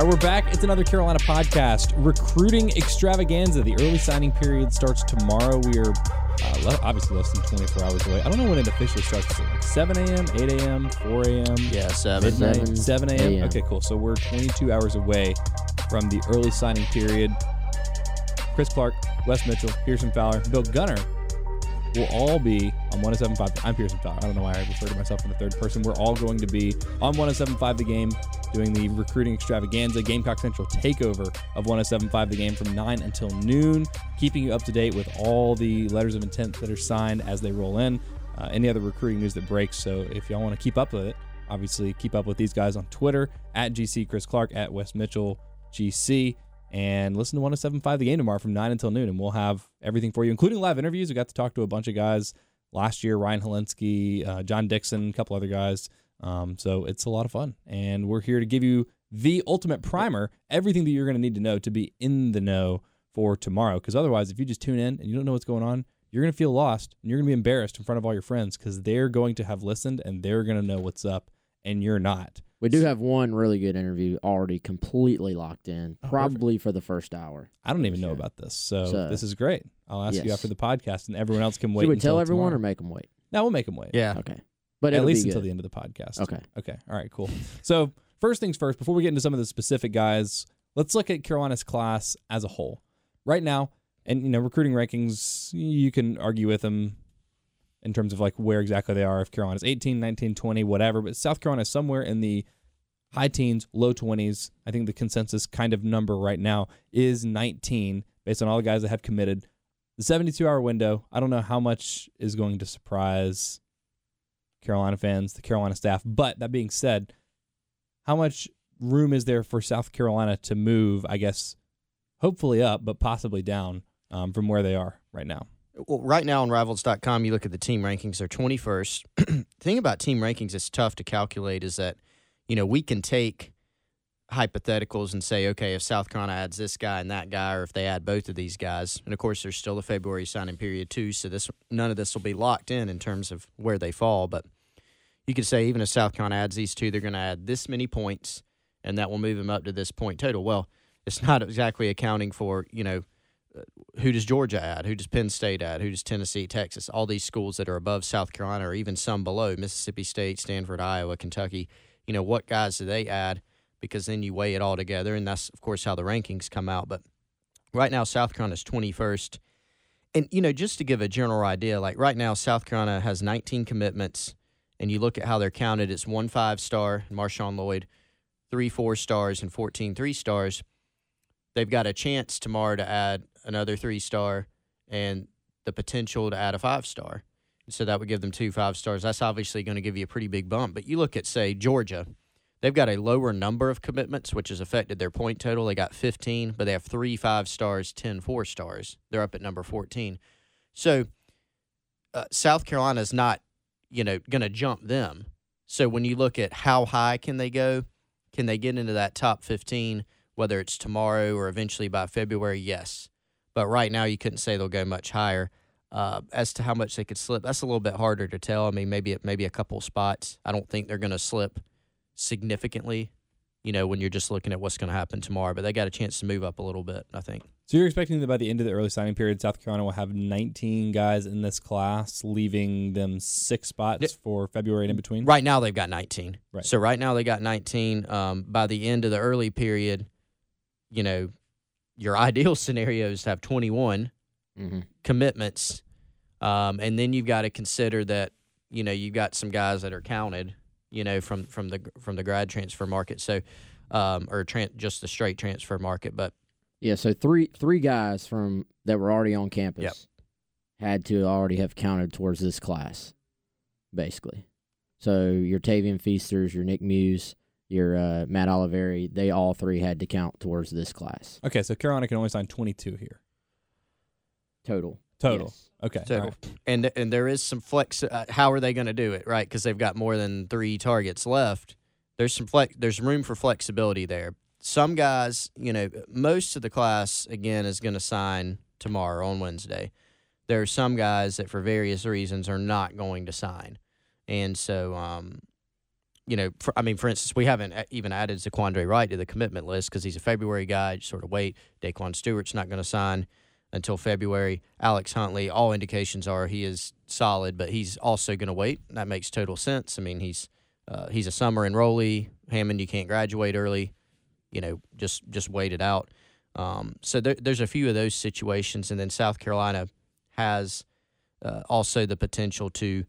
All right, we're back. It's another Carolina podcast. Recruiting extravaganza. The early signing period starts tomorrow. We are uh, le- obviously less than 24 hours away. I don't know when it officially starts. Is it like 7 a.m., 8 a.m., 4 a.m.? Yeah, seven. Midnight, 7 a.m. a.m.. Okay, cool. So we're 22 hours away from the early signing period. Chris Clark, Wes Mitchell, Pearson Fowler, Bill Gunner will all be on 1075. I'm Pearson Fowler. I don't know why I refer to myself in the third person. We're all going to be on 1075 the game doing the recruiting extravaganza Gamecock Central takeover of 1075 the game from 9 until noon, keeping you up to date with all the letters of intent that are signed as they roll in, uh, any other recruiting news that breaks. So if y'all want to keep up with it, obviously keep up with these guys on Twitter at GC Chris Clark, at Wes Mitchell GC and listen to 1075 the game tomorrow from 9 until noon and we'll have everything for you including live interviews. We got to talk to a bunch of guys last year ryan Hilinski, uh, john dixon a couple other guys. Um, so it's a lot of fun and we're here to give you the ultimate primer everything that you're going to need to know to be in the know for tomorrow. Because otherwise if you just tune in and you don't know what's going on you're going to feel lost and you're going to be embarrassed in front of all your friends because they're going to have listened and they're going to know what's up and you're not We do have one really good interview already completely locked in, Oh, probably for the first hour. I don't even know about this, so, So- this is great. I'll ask you after the podcast, and everyone else can wait. Should we tell everyone tomorrow. or make them wait? No, we'll make them wait. Yeah. Okay. But at least until good. the end of the podcast. Okay. Okay. All right. Cool. So first things first. Before we get into some of the specific guys, let's look at Carolina's class as a whole. Right now, and you know, recruiting rankings, you can argue with them in terms of like where exactly they are. If Carolina's 18, 19, 20, whatever, but South Carolina is somewhere in the high teens, low 20s. I think the consensus kind of number right now is 19 based on all the guys that have committed. The 72 hour window, I don't know how much is going to surprise Carolina fans, the Carolina staff. But that being said, how much room is there for South Carolina to move, I guess, hopefully up, but possibly down um, from where they are right now? Well, right now on Rivals.com, you look at the team rankings. They're 21st. the thing about team rankings that's tough to calculate is that, you know, we can take hypotheticals and say, okay, if South Carolina adds this guy and that guy, or if they add both of these guys, and of course there's still a February signing period too, so this none of this will be locked in in terms of where they fall. But you could say even if South Carolina adds these two, they're going to add this many points, and that will move them up to this point total. Well, it's not exactly accounting for you know who does Georgia add? Who does Penn State add? Who does Tennessee, Texas? All these schools that are above South Carolina, or even some below Mississippi State, Stanford, Iowa, Kentucky. You know what guys do they add? Because then you weigh it all together, and that's of course how the rankings come out. But right now, South Carolina is twenty first, and you know just to give a general idea, like right now, South Carolina has nineteen commitments, and you look at how they're counted. It's one five star, Marshawn Lloyd, three four stars, and 14 three stars they've got a chance tomorrow to add another three star and the potential to add a five star. So that would give them two five stars. That's obviously going to give you a pretty big bump. But you look at, say, Georgia, they've got a lower number of commitments, which has affected their point total. They got 15, but they have three five stars, 10 four stars. They're up at number 14. So uh, South Carolina's not, you know, going to jump them. So when you look at how high can they go, can they get into that top 15? whether it's tomorrow or eventually by February, yes. But right now, you couldn't say they'll go much higher. Uh, as to how much they could slip, that's a little bit harder to tell. I mean, maybe maybe a couple spots. I don't think they're going to slip significantly. You know, when you're just looking at what's going to happen tomorrow, but they got a chance to move up a little bit. I think. So you're expecting that by the end of the early signing period, South Carolina will have 19 guys in this class, leaving them six spots for February and in between. Right now they've got 19. Right. So right now they got 19. Um, by the end of the early period, you know, your ideal scenario is to have 21 Mm-hmm. commitments, um, and then you've got to consider that you know you've got some guys that are counted, you know, from from the from the grad transfer market. So, um, or tran- just the straight transfer market, but Yeah, so three three guys from that were already on campus Yep. had to already have counted towards this class, basically. So your Tavien Feasters, your Nick Muse, your uh, Matt Oliveri, they all three had to count towards this class Okay, so Carolina can only sign 22 here. total. Total. Yes. Okay. So, all right. and and there is some flex. Uh, how are they going to do it? Right, because they've got more than three targets left. There's some flex. There's room for flexibility there. Some guys, you know, most of the class again is going to sign tomorrow on Wednesday. There are some guys that, for various reasons, are not going to sign, and so, um, you know, for, I mean, for instance, we haven't even added Zaquandre White to the commitment list because he's a February guy. Just sort of wait. Daquan Stewart's not going to sign until February. Alex Huntley, all indications are he is solid, but he's also going to wait. That makes total sense. I mean, he's uh, he's a summer enrollee. Hammond, you can't graduate early. You know, just just wait it out. Um, so there, there's a few of those situations, and then South Carolina has uh, also the potential to,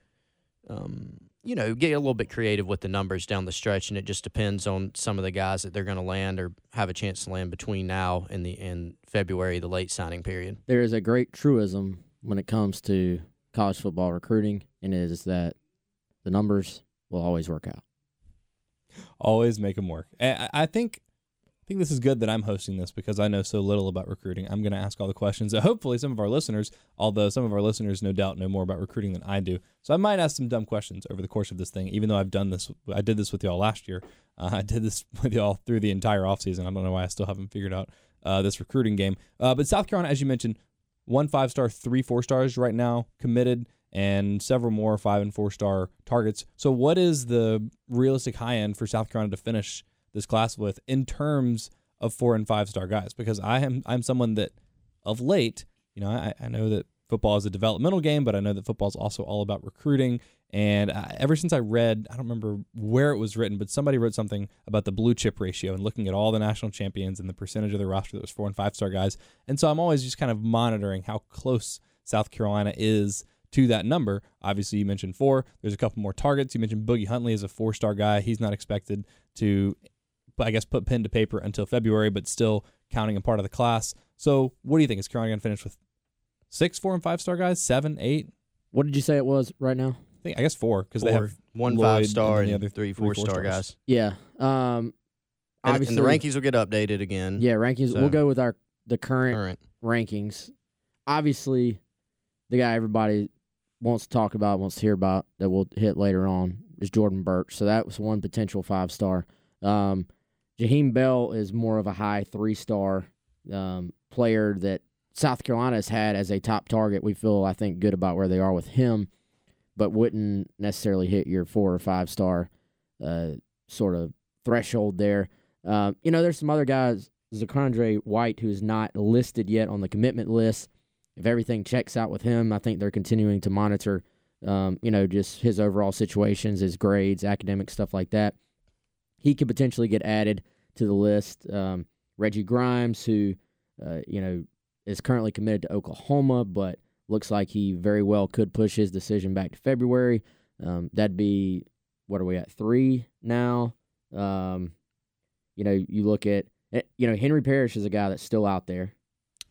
um, you know, get a little bit creative with the numbers down the stretch, and it just depends on some of the guys that they're going to land or have a chance to land between now and the in February, the late signing period. There is a great truism when it comes to college football recruiting, and it is that the numbers will always work out. Always make them work. I, I- I think I think this is good that I'm hosting this because I know so little about recruiting. I'm going to ask all the questions that hopefully some of our listeners, although some of our listeners no doubt know more about recruiting than I do. So I might ask some dumb questions over the course of this thing, even though I've done this. I did this with y'all last year. Uh, I did this with y'all through the entire offseason. I don't know why I still haven't figured out uh, this recruiting game. Uh, but South Carolina, as you mentioned, one five star, three four stars right now committed, and several more five and four star targets. So, what is the realistic high end for South Carolina to finish this class with in terms of four and five star guys? Because I am I'm someone that of late, you know, I, I know that football is a developmental game, but I know that football is also all about recruiting. And uh, ever since I read, I don't remember where it was written, but somebody wrote something about the blue chip ratio and looking at all the national champions and the percentage of the roster that was four and five star guys. And so I'm always just kind of monitoring how close South Carolina is to that number. Obviously, you mentioned four. There's a couple more targets. You mentioned Boogie Huntley is a four star guy. He's not expected to, I guess, put pen to paper until February, but still counting a part of the class. So, what do you think? Is Carolina going to finish with six, four, and five star guys? Seven, eight? What did you say it was right now? I think I guess four because they have one Lloyd five star and and, the other three three four four star stars. guys. Yeah. Um. And, Obviously, and the rankings will get updated again. Yeah, rankings. We'll go with our the current Current. rankings. Obviously, the guy everybody wants to talk about, wants to hear about, that we'll hit later on is Jordan Burch. So that was one potential five star. Um, Jaheim Bell is more of a high three star um, player that South Carolina has had as a top target. We feel, I think, good about where they are with him, but wouldn't necessarily hit your four or five star uh, sort of threshold there. Um, you know, there's some other guys, Zaquandre White, who is not listed yet on the commitment list. If everything checks out with him, I think they're continuing to monitor, um, you know, just his overall situations, his grades, academic stuff like that. He could potentially get added to the list. Um, Reggie Grimes, who, uh, you know, is currently committed to Oklahoma, but looks like he very well could push his decision back to February. Um, that'd be, what are we at, three now? Um, you know, you look at, eh, you know, Henry Parrish is a guy that's still out there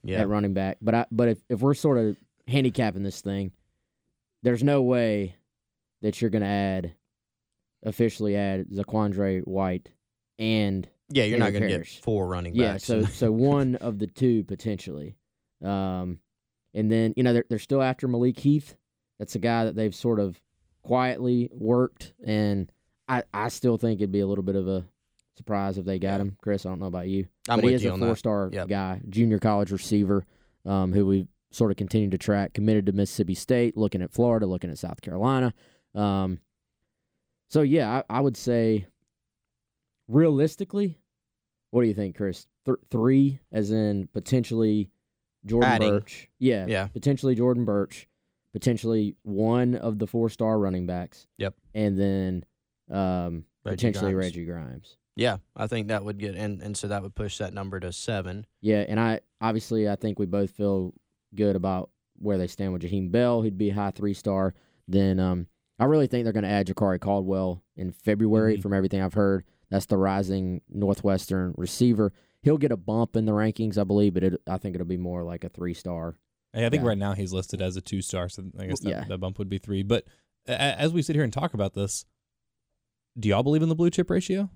Yeah. at running back. But I, but if, if we're sort of handicapping this thing, there's no way that you're going to add officially add Zaquandre White and Yeah, you're not going to get four running backs. yeah, so so one of the two potentially. Um, and then you know they're they're still after Malik Heath. That's a guy that they've sort of quietly worked, and I I still think it'd be a little bit of a surprise if they got him. Chris, I don't know about you, I'm but he is a four star Yep. guy, junior college receiver, um, who we sort of continue to track. Committed to Mississippi State, looking at Florida, looking at South Carolina. Um, so yeah, I, I would say realistically, what do you think, Chris? Th- three, as in potentially Jordan Adding. Burch. Yeah, Yeah. Potentially Jordan Burch. Potentially one of the four star running backs. Yep. And then um, Reggie potentially Grimes. Reggie Grimes. Yeah, I think that would get and and so that would push that number to seven. Yeah, and I obviously I think we both feel good about where they stand with Jaheim Bell. He'd be a high three star. Then um, I really think they're going to add Jakari Caldwell in February. Mhm. From everything I've heard, that's the rising Northwestern receiver. He'll get a bump in the rankings, I believe, but it, I think it'll be more like a three star. Hey, I think Yeah. right now he's listed as a two star, so I guess that, Yeah. that bump would be three. But a- a- as we sit here and talk about this, do y'all believe in the blue chip ratio?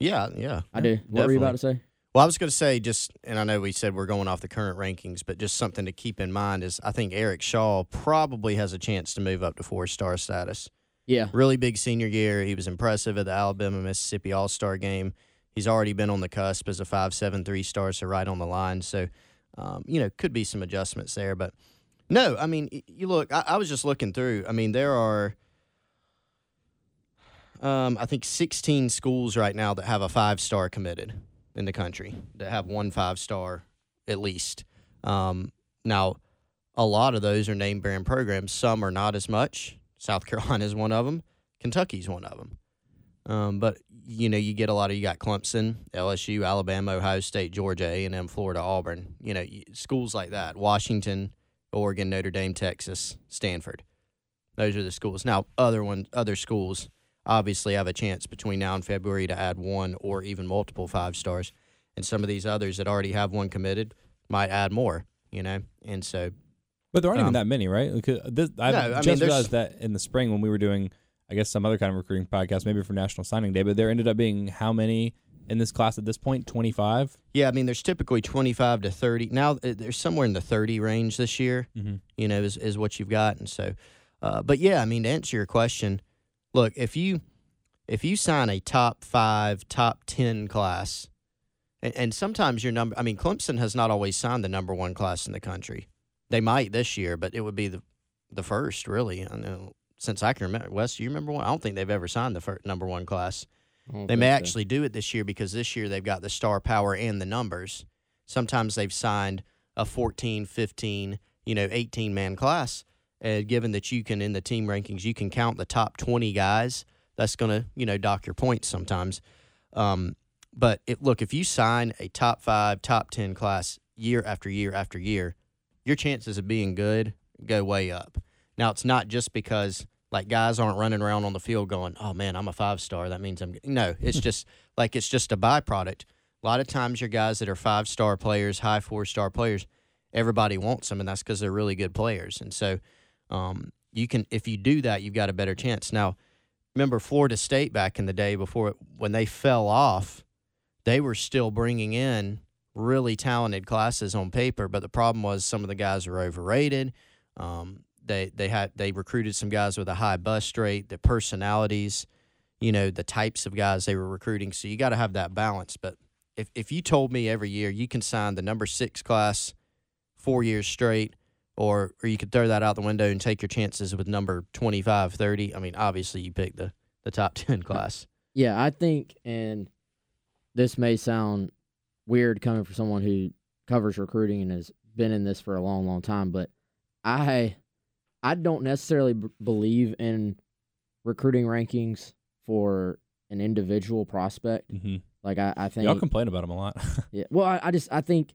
Yeah, yeah. I do. What were you about to say? Well, I was going to say just, and I know we said we're going off the current rankings, but just something to keep in mind is I think Eric Shaw probably has a chance to move up to four star status. Yeah, Really big senior year. He was impressive at the Alabama Mississippi All Star game. He's already been on the cusp as a five seven three star, so right on the line. So, um, you know, could be some adjustments there, but no, I mean, you look. I, I was just looking through. I mean, there are, um, I think sixteen schools right now that have a five star committed in the country that have one five star at least. Um, now, a lot of those are name brand programs. Some are not as much. South Carolina is one of them. Kentucky's one of them. Um, but you know, you get a lot of you got Clemson, LSU, Alabama, Ohio State, Georgia, A and M, Florida, Auburn. You know, schools like that. Washington, Oregon, Notre Dame, Texas, Stanford. Those are the schools. Now, other one, other schools obviously have a chance between now and February to add one or even multiple five stars, and some of these others that already have one committed might add more. You know, and so But there aren't Um, even that many, right? Because this, I No, I just there's- realized that in the spring when we were doing, I guess, some other kind of recruiting podcast, maybe for National Signing Day, but there ended up being how many in this class at this point? 25? Yeah, I mean, there's typically 25 to 30. Now uh, there's somewhere in the 30 range this year. Mm-hmm. You know, is is what you've got, and so, uh, but yeah, I mean, to answer your question, look, if you if you sign a top five, top 10 class, and, and sometimes your number, I mean, Clemson has not always signed the number one class in the country. They might this year, but it would be the the first, really. I know since I can remember. Wes, do you remember one? I don't think they've ever signed the first, number one class. They may so. actually do it this year because this year they've got the star power and the numbers. Sometimes they've signed a 14, 15, you know, 18 man class. Uh, given that you can, in the team rankings, you can count the top 20 guys. That's going to, you know, dock your points sometimes. Um, but it, look, if you sign a top five, top 10 class year after year after year, your chances of being good go way up. Now, it's not just because like guys aren't running around on the field going, "Oh man, I'm a five star. That means I'm." Good. No, it's just like it's just a byproduct. A lot of times, your guys that are five star players, high four star players, everybody wants them, and that's because they're really good players. And so, um, you can if you do that, you've got a better chance. Now, remember Florida State back in the day before when they fell off, they were still bringing in really talented classes on paper, but the problem was some of the guys were overrated. Um, they they had they recruited some guys with a high bust rate, the personalities, you know, the types of guys they were recruiting. So you got to have that balance. But if if you told me every year you can sign the number six class four years straight, or or you could throw that out the window and take your chances with number 25, 30, I mean, obviously you pick the the top ten class. Yeah, I think, and this may sound weird coming from someone who covers recruiting and has been in this for a long, long time, but I, I don't necessarily b- believe in recruiting rankings for an individual prospect. Mm-hmm. Like I, I think, Y'all complain about them a lot. yeah. Well, I, I just I think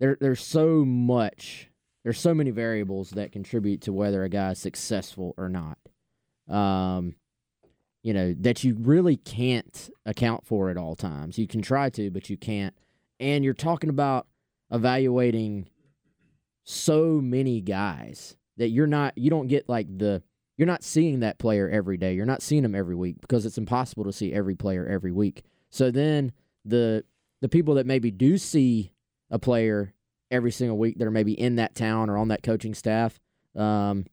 there there's so much, there's so many variables that contribute to whether a guy is successful or not. Um, you know that you really can't account for at all times. You can try to, but you can't. And you're talking about evaluating so many guys that you're not you don't get like the you're not seeing that player every day. You're not seeing them every week because it's impossible to see every player every week. So then the the people that maybe do see a player every single week that are maybe in that town or on that coaching staff, um,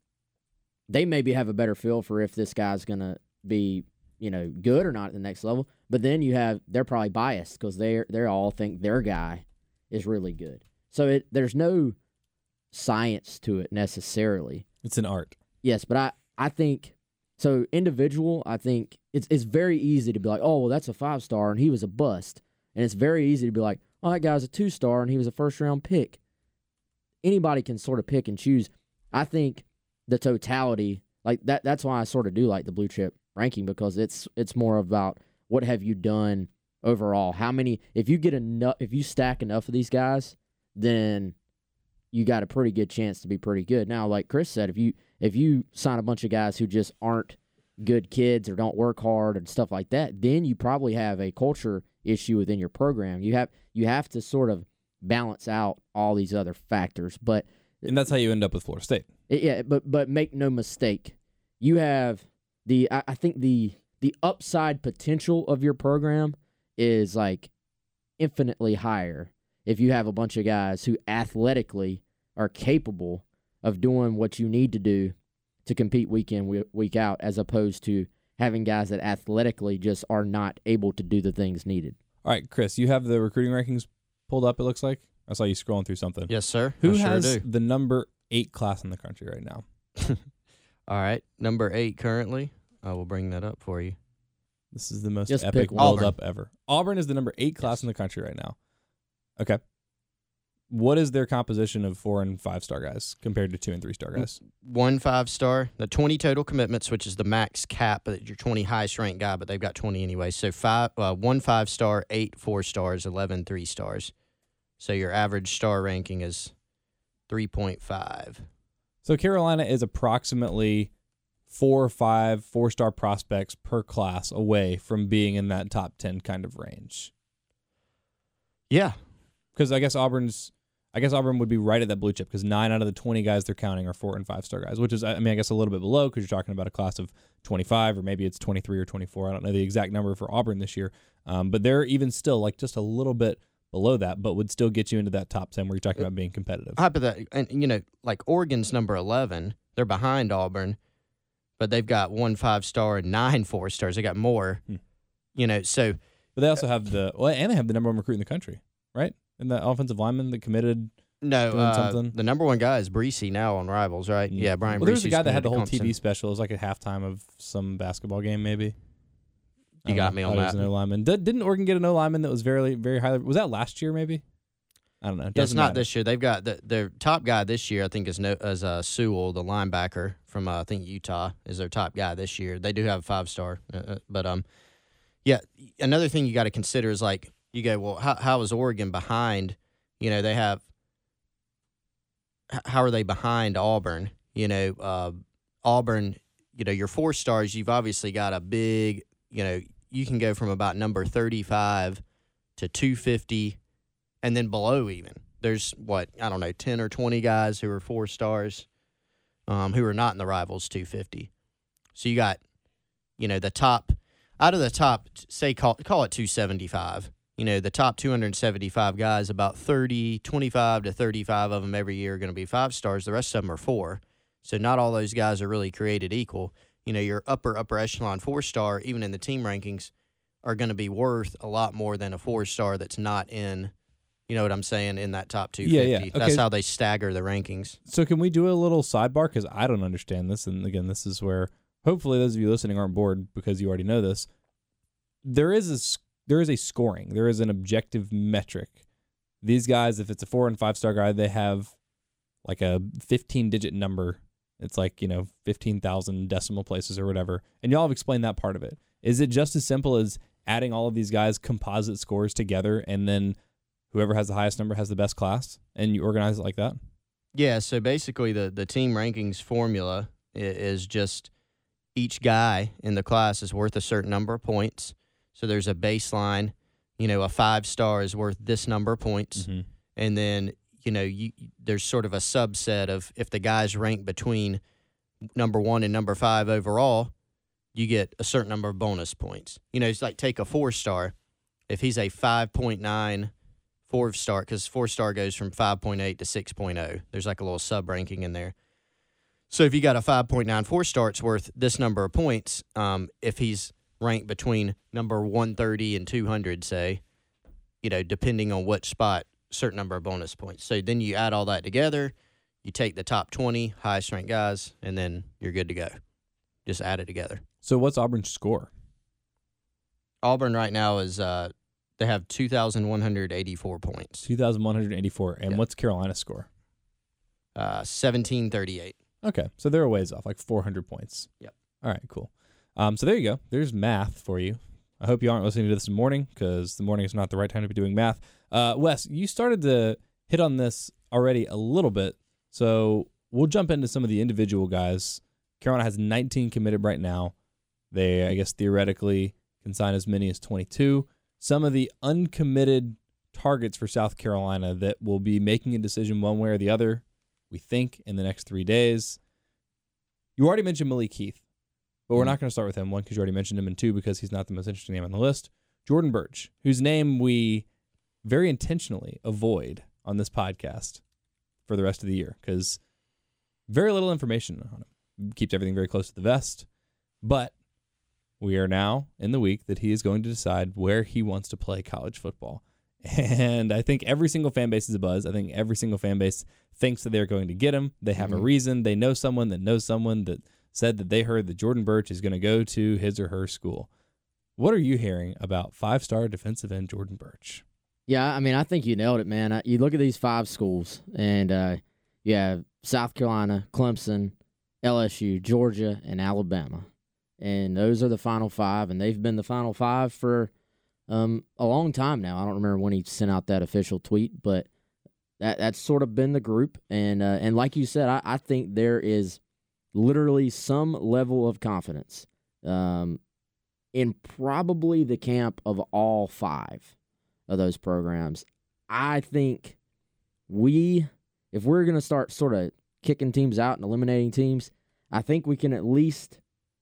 they maybe have a better feel for if this guy's gonna be you know good or not at the next level. But then you have they're probably biased because they they all think their guy is really good. So it there's no science to it necessarily. it's an art. Yes, but I I think so individual. I think it's it's very easy to be like, oh well, that's a five star and he was a bust, and it's very easy to be like, oh that guy's a two star and he was a first round pick. anybody can sort of pick and choose. I think the totality, like that, that's why I sort of do like the blue chip ranking because it's it's more about what have you done overall. How many? If you get enough, if you stack enough of these guys, then you got a pretty good chance to be pretty good. Now, like Chris said, if you if you sign a bunch of guys who just aren't good kids or don't work hard and stuff like that, then you probably have a culture issue within your program. You have you have to sort of balance out all these other factors. But And that's how you end up with Florida State. yeah, but but make no mistake, you have the I, I think the the upside potential of your program is like infinitely higher if you have a bunch of guys who athletically are capable of doing what you need to do to compete week in we- week out as opposed to having guys that athletically just are not able to do the things needed. All right, Chris, you have the recruiting rankings pulled up. It looks like I saw you scrolling through something. Yes, sir. Who I sure has do. the number eight class in the country right now? All right, number eight currently. I will bring that up for you. This is the most Just epic pick one. build up ever. Auburn is the number eight class Yes. in the country right now. Okay. What is their composition of four and five star guys compared to two and three star guys? One five star, the 20 total commitments, which is the max cap, but your 20 highest ranked guy, but they've got 20 anyway. So five, uh, one five star, eight four stars, 11 three stars. So your average star ranking is 3.5. So Carolina is approximately four or five four star prospects per class away from being in that top 10 kind of range. Yeah. Because I guess Auburn's, I guess Auburn would be right at that blue chip because nine out of the 20 guys they're counting are four and five star guys, which is, I mean, I guess a little bit below because you're talking about a class of 25 or maybe it's 23 or 24. I don't know the exact number for Auburn this year. Um, but they're even still like just a little bit below that, but would still get you into that top 10 where you're talking about being competitive. Hypothetical, and you know, like Oregon's number 11, they're behind Auburn, but they've got one five star and nine four stars. They got more, Hmm. you know, so But they also have the, well, and they have the number one recruit in the country, right? And that offensive lineman that committed no, Doing uh, something? the number one guy is Bresee now on Rivals, right? Yeah, Brian. Well, was a guy that had the whole TV special. It was like a halftime of some basketball game, maybe. You got know. me on thought it was that. an O lineman. Did, didn't Oregon get an O lineman that was very, very highly? Was that last year? Maybe. I don't know. It Yeah, it's doesn't matter. this year. They've got the their top guy this year. I think is no, as uh, Sewell, the linebacker from uh, I think Utah, is their top guy this year. They do have a five star, uh, uh, but um, yeah. Another thing you got to consider is like you go, well, how how is Oregon behind? You know, they have. How are they behind Auburn? You know, uh, Auburn. You know, your four stars. You've obviously got a big. You know, you can go from about number thirty five to two fifty and then below even there's what i don't know 10 or 20 guys who are four stars um, who are not in the rivals 250 so you got you know the top out of the top say call, call it 275 you know the top 275 guys about 30 25 to 35 of them every year are going to be five stars the rest of them are four so not all those guys are really created equal you know your upper upper echelon four star even in the team rankings are going to be worth a lot more than a four star that's not in, you know what I'm saying, in that top 250. Yeah, yeah. That's how they stagger the rankings. So can we do a little sidebar because I don't understand this, and again, this is where hopefully those of you listening aren't bored because you already know this. There is there is a scoring. There is an objective metric. These guys, if it's a four and five star guy, they have like a 15 digit number. It's like you know 15,000 decimal places or whatever, and y'all have explained that part of it. Is it just as simple as adding all of these guys composite scores together and then whoever has the highest number has the best class and you organize it like that? Yeah, so basically the, the team rankings formula is just each guy in the class is worth a certain number of points. So there's a baseline, you know, a five star is worth this number of points. Mm-hmm. and then you know you there's sort of a subset of if the guys rank between number one and number five overall you get a certain number of bonus points. You know it's like take a four star. If he's a 5.9 four star because four star goes from 5.8 to 6.0 there's like a little sub ranking in there. So if you got a 5.9 four star it's worth this number of points. Um, if he's ranked between number 130 and 200 say you know depending on what spot certain number of bonus points. So then you add all that together, you take the top 20 highest ranked guys, and then you're good to go. Just add it together. So what's Auburn's score? Auburn right now is uh they have 2,184 points. 2,184. And Yeah. what's Carolina's score? uh, 1738. Okay, so they're a ways off, like 400 points. Yep. All right, cool. Um, so there you go. There's math for you. I hope you aren't listening to this in the morning because the morning is not the right time to be doing math. Uh, Wes, you started to hit on this already a little bit, so we'll jump into some of the individual guys. Carolina has 19 committed right now. They, I guess, theoretically can sign as many as 22. Some of the uncommitted targets for South Carolina that will be making a decision one way or the other, we think, in the next three days. You already mentioned Malik Heath, but we're Mhm. not going to start with him. One, because you already mentioned him, and two, because he's not the most interesting name on the list. Jordan Burch, whose name we very intentionally avoid on this podcast for the rest of the year, because very little information on him. Keeps everything very close to the vest. But we are now in the week that he is going to decide where he wants to play college football. And I think every single fan base is a buzz. I think every single fan base thinks that they're going to get him. They have a Mhm. reason. They know someone that knows someone that said that they heard that Jordan Burch is going to go to his or her school. What are you hearing about five star defensive end Jordan Burch? Yeah, I mean, I think you nailed it, man. Uh, You look at these five schools, and uh, you have South Carolina, Clemson, LSU, Georgia, and Alabama, and those are the final five, and they've been the final five for um, a long time now. I don't remember when he sent out that official tweet, but that that's sort of been the group, and uh, and like you said, I, I think there is literally some level of confidence um, in probably the camp of all five of those programs. I think we, if we're going to start sort of kicking teams out and eliminating teams, I think we can at least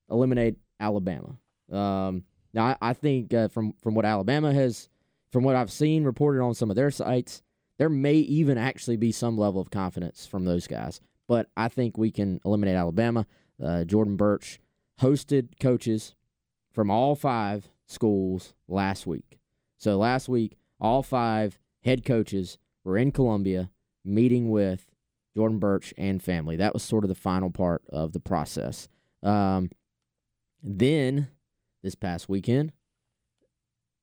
eliminate Alabama. Um, now, I, I think uh, from from what Alabama has, from what I've seen reported on some of their sites, there may even actually be some level of confidence from those guys. But I think we can eliminate Alabama. Uh, Jordan Burch hosted coaches from all five schools last week. So last week, all five head coaches were in Columbia meeting with Jordan Burch and family. That was sort of the final part of the process. Um, then this past weekend,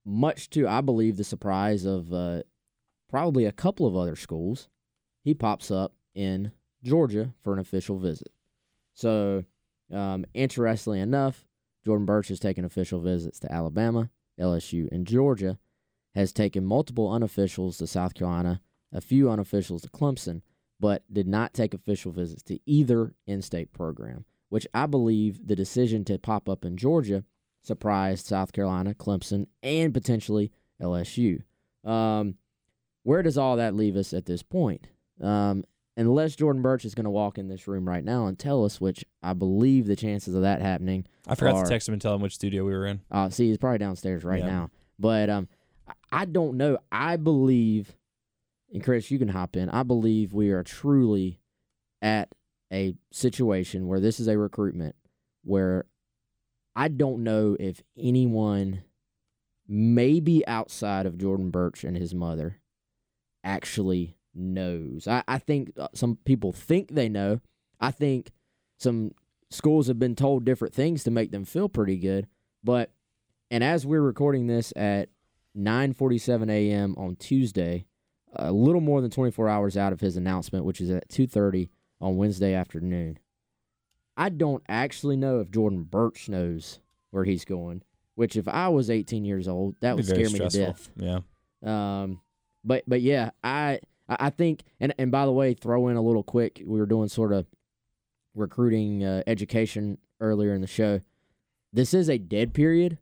much to I believe the surprise of uh, probably a couple of other schools, he pops up in Georgia for an official visit. So, um, interestingly enough, Jordan Burch has taken official visits to Alabama, LSU, and Georgia, has taken multiple unofficials to South Carolina, a few unofficials to Clemson, but did not take official visits to either in state program, which I believe the decision to pop up in Georgia surprised South Carolina, Clemson, and potentially LSU. Um, where does all that leave us at this point? Um, unless Jordan Burch is going to walk in this room right now and tell us, which I believe the chances of that happening I forgot are- to text him and tell him which studio we were in. uh, see, he's probably downstairs right Yeah. now. But um, I- I don't know. I believe, and Chris, you can hop in. I believe we are truly at a situation where this is a recruitment where I don't know if anyone, maybe outside of Jordan Burch and his mother, actually knows. I, I think uh, some people think they know. I think some schools have been told different things to make them feel pretty good. But and as we're recording this at 9:47 a.m. on Tuesday, a little more than 24 hours out of his announcement, which is at 2:30 on Wednesday afternoon. I don't actually know if Jordan Burch knows where he's going. Which, if I was 18 years old, that would scare me to death. Yeah. Um, but but yeah, I I I think and and by the way, throw in a little quick. We were doing sort of recruiting uh, education earlier in the show. This is a dead period,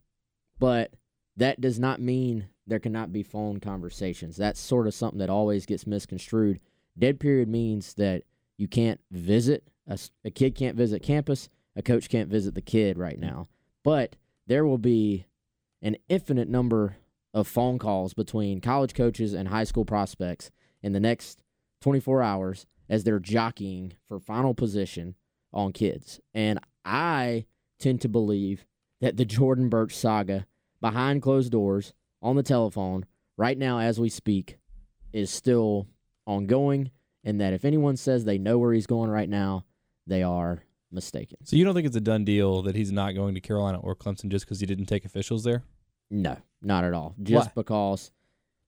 but that does not mean there cannot be phone conversations. That's sort of something that always gets misconstrued. Dead period means that you can't visit a, a kid can't visit campus, a coach can't visit the kid right now. But there will be an infinite number of phone calls between college coaches and high school prospects in the next 24 hours as they're jockeying for final position on kids. And I tend to believe that the Jordan Burch saga behind closed doors on the telephone right now as we speak is still ongoing and that if anyone says they know where he's going right now, they are mistaken. So you don't think it's a done deal that he's not going to Carolina or Clemson just because he didn't take officials there? No, not at all. Just Why? because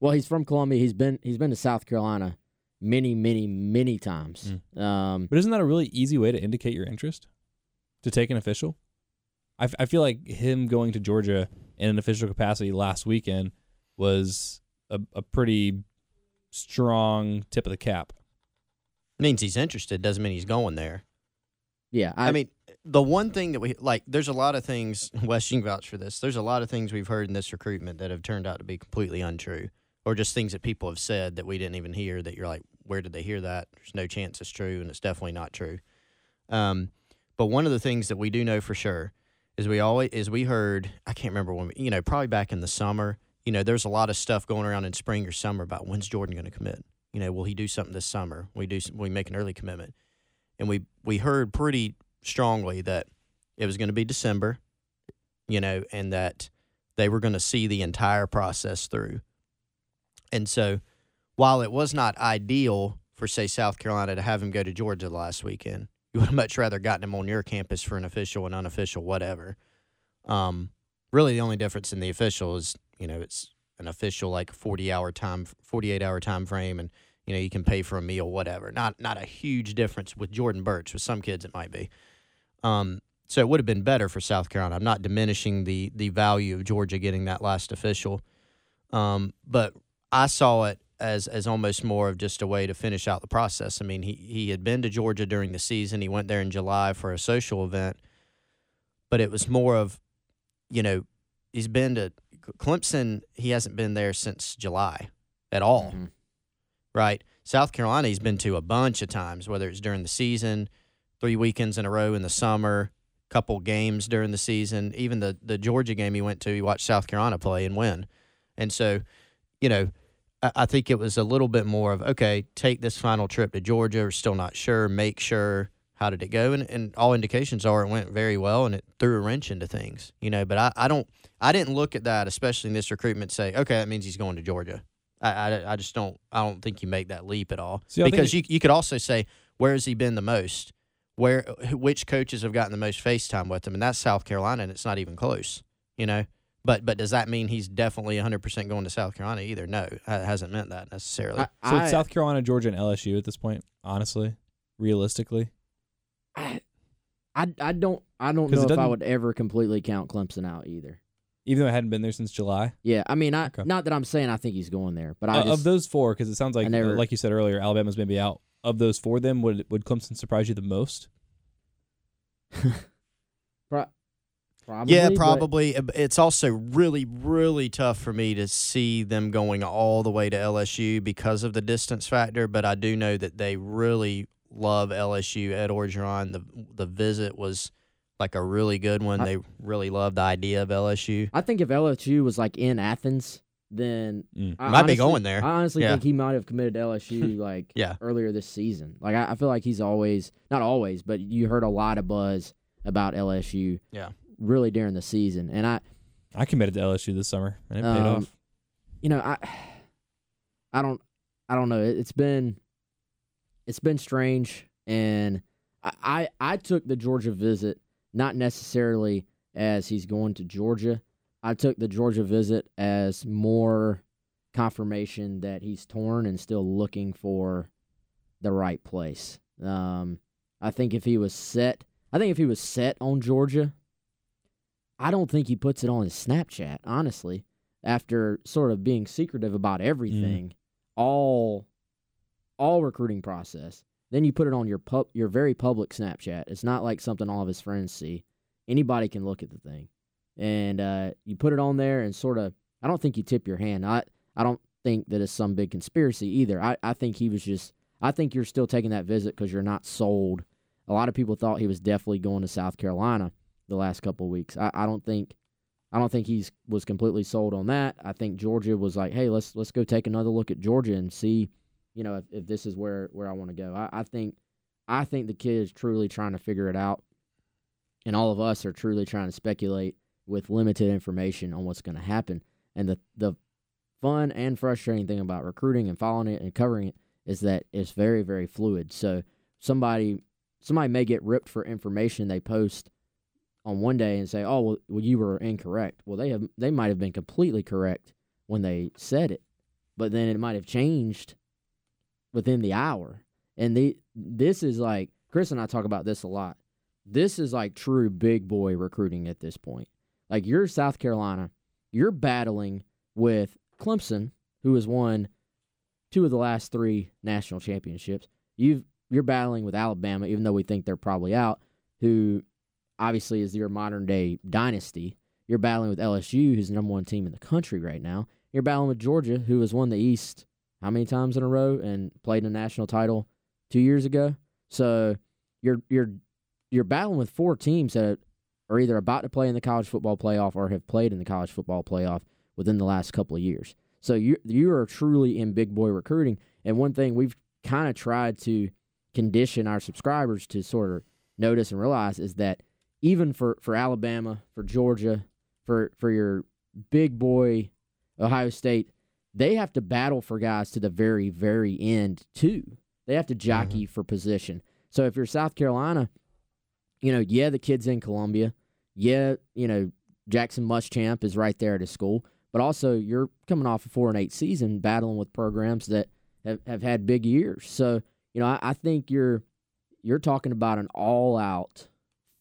well, he's from Columbia. He's been he's been to South Carolina many, many, many times. Um, But isn't that a really easy way to indicate your interest? To take an official? I, f- I feel like him going to Georgia in an official capacity last weekend was a, a pretty strong tip of the cap. Means he's interested, doesn't mean he's going there. yeah, I, mean, the one thing that we like, there's a lot of things, Wes, you can vouch for this. There's a lot of things we've heard in this recruitment that have turned out to be completely untrue, or just things that people have said that we didn't even hear that you're like, where did they hear that? There's no chance it's true, and it's definitely not true. Um, but one of the things that we do know for sure is we always is we heard I can't remember when you know probably back in the summer you know there's a lot of stuff going around in spring or summer about when's Jordan going to commit you know will he do something this summer we do we make an early commitment and we we heard pretty strongly that it was going to be December you know and that they were going to see the entire process through and so while it was not ideal for say South Carolina to have him go to Georgia last weekend you would have much rather gotten him on your campus for an official and unofficial whatever. Um, really, the only difference in the official is you know it's an official like forty hour time, forty eight hour time frame, and you know you can pay for a meal, whatever. Not not a huge difference with Jordan Burch. With some kids, it might be. Um, so it would have been better for South Carolina. I'm not diminishing the the value of Georgia getting that last official, um, but I saw it as as almost more of just a way to finish out the process. I mean, he he had been to Georgia during the season. He went there in July for a social event, but it was more of, you know, he's been to Clemson. He hasn't been there since July at all, Mhm. right? South Carolina, he's been to a bunch of times, whether it's during the season, three weekends in a row in the summer, couple games during the season. Even the the Georgia game he went to, he watched South Carolina play and win, and so, you know. I think it was a little bit more of okay, take this final trip to Georgia. We're still not sure. Make sure how did it go, and, and all indications are it went very well, and it threw a wrench into things, you know. But I, I don't, I didn't look at that, especially in this recruitment. Say okay, that means he's going to Georgia. I, I, I just don't, I don't think you make that leap at all See, because you you could also say where has he been the most, where which coaches have gotten the most face time with him, and that's South Carolina, and it's not even close, you know. But but does that mean he's definitely 100% going to South Carolina either? No, it hasn't meant that necessarily. I, So I, it's South Carolina, Georgia, and LSU at this point, honestly, realistically. I, I, I don't I don't know it if I doesn't- would ever completely count Clemson out either. Even though I hadn't been there since July. Yeah, I mean, I Okay. not that I'm saying I think he's going there, but I Uh, just of those four, because it sounds like, never- like you said earlier, Alabama's maybe out. Of those four, them would would Clemson surprise you the most? pro- probably yeah, probably. Uh, It's also really, really tough for me to see them going all the way to LSU because of the distance factor. But I do know that they really love LSU. Ed Orgeron, the the visit was like a really good one. I- they really loved the idea of LSU. I think if LSU was like in Athens, then Mm. I Might be going there. I honestly Yeah. think he might have committed to LSU like Yeah. earlier this season. Like I, I feel like he's always not always, but you heard a lot of buzz about LSU. Yeah. Really during the season, and I, I committed to LSU this summer, and it paid Um, off. you know, I, I don't, I don't know. It, it's been, it's been strange, and I, I, I took the Georgia visit not necessarily as he's going to Georgia. I took the Georgia visit as more confirmation that he's torn and still looking for the right place. Um, I think if he was set, I think if he was set on Georgia, I don't think he puts it on his Snapchat, honestly, after sort of being secretive about everything, all all recruiting process. Then you put it on your pub, your very public Snapchat. It's not like something all of his friends see. Anybody can look at the thing, and uh, you put it on there and sort of. I don't think you tip your hand. I I don't think that it's some big conspiracy either. I I think he was just. I think you're still taking that visit because you're not sold. A lot of people thought he was definitely going to South Carolina the last couple weeks. I, I don't think I don't think he's was completely sold on that. I think Georgia was like, hey, let's let's go take another look at Georgia and see, you know, if, if this is where where I want to go. I, I think I think the kid is truly trying to figure it out, and all of us are truly trying to speculate with limited information on what's going to happen. And the the fun and frustrating thing about recruiting and following it and covering it is that it's very very fluid. So somebody somebody may get ripped for information they post on one day and say, "Oh, well, well, you were incorrect." Well, they have they might have been completely correct when they said it, but then it might have changed within the hour. And the this is like Chris and I talk about this a lot. This is like true big boy recruiting at this point. Like you're South Carolina, you're battling with Clemson, who has won two of the last three national championships. You've you're battling with Alabama, even though we think they're probably out, who obviously is your modern day dynasty. You're battling with LSU, who's the number one team in the country right now. You're battling with Georgia, who has won the East how many times in a row and played in a national title two years ago. So you're you're you're battling with four teams that are either about to play in the college football playoff or have played in the college football playoff within the last couple of years. So you you are truly in big boy recruiting. And one thing we've kind of tried to condition our subscribers to sort of notice and realize is that even for, for Alabama, for Georgia, for for your big boy Ohio State, they have to battle for guys to the very, very end too. They have to jockey mm-hmm. for position. So if you're South Carolina, you know, yeah, the kid's in Columbia. Yeah, you know, Jackson Muschamp is right there at his school. But also you're coming off a four and eight season battling with programs that have, have had big years. So, you know, I, I think you're you're talking about an all out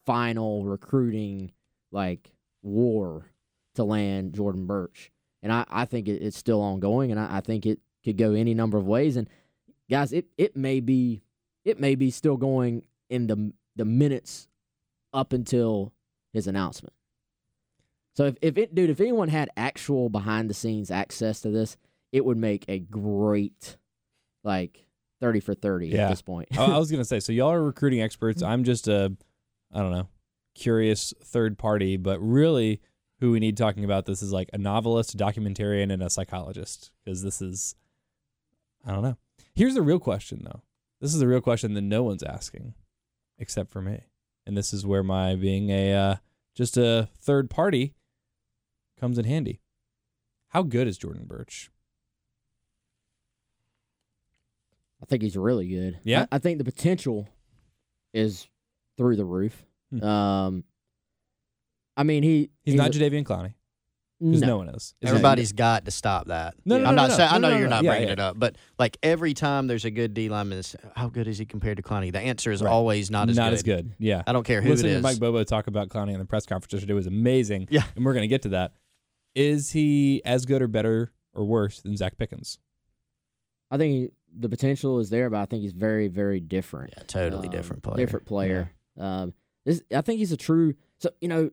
final recruiting like war to land Jordan Burch. And I, I think it, it's still ongoing and I, I think it could go any number of ways. And guys, it, it may be it may be still going in the the minutes up until his announcement. So if, if it dude, if anyone had actual behind the scenes access to this, it would make a great like 30 for 30 yeah. at this point. Oh, I was going to say so y'all are recruiting experts. Mm-hmm. I'm just a I don't know, curious third party, but really who we need talking about this is like a novelist, a documentarian and a psychologist because this is I don't know. Here's the real question though. This is the real question that no one's asking except for me. And this is where my being a uh, just a third party comes in handy. How good is Jordan Burch? I think he's really good. Yeah. I, I think the potential is through the roof. Hmm. Um, I mean, he he's, he's not a, Jadeveon Clowney. Because no. no. one is. Everybody's got to stop that. No, no, I'm no, not no, saying. I know you're not bringing yeah. it up, but like every time there's a good D lineman, how good is he compared to Clowney? The answer is right. always not as not good. as good. Yeah, I don't care who Listening it is. Mike Bobo talk about Clowney in the press conference yesterday was amazing. Yeah, and we're gonna get to that. Is he as good or better or worse than Zacch Pickens? I think he, the potential is there, but I think he's very, very different. Yeah, totally um, different player. Different player. Um, this, I think he's a true. So you know,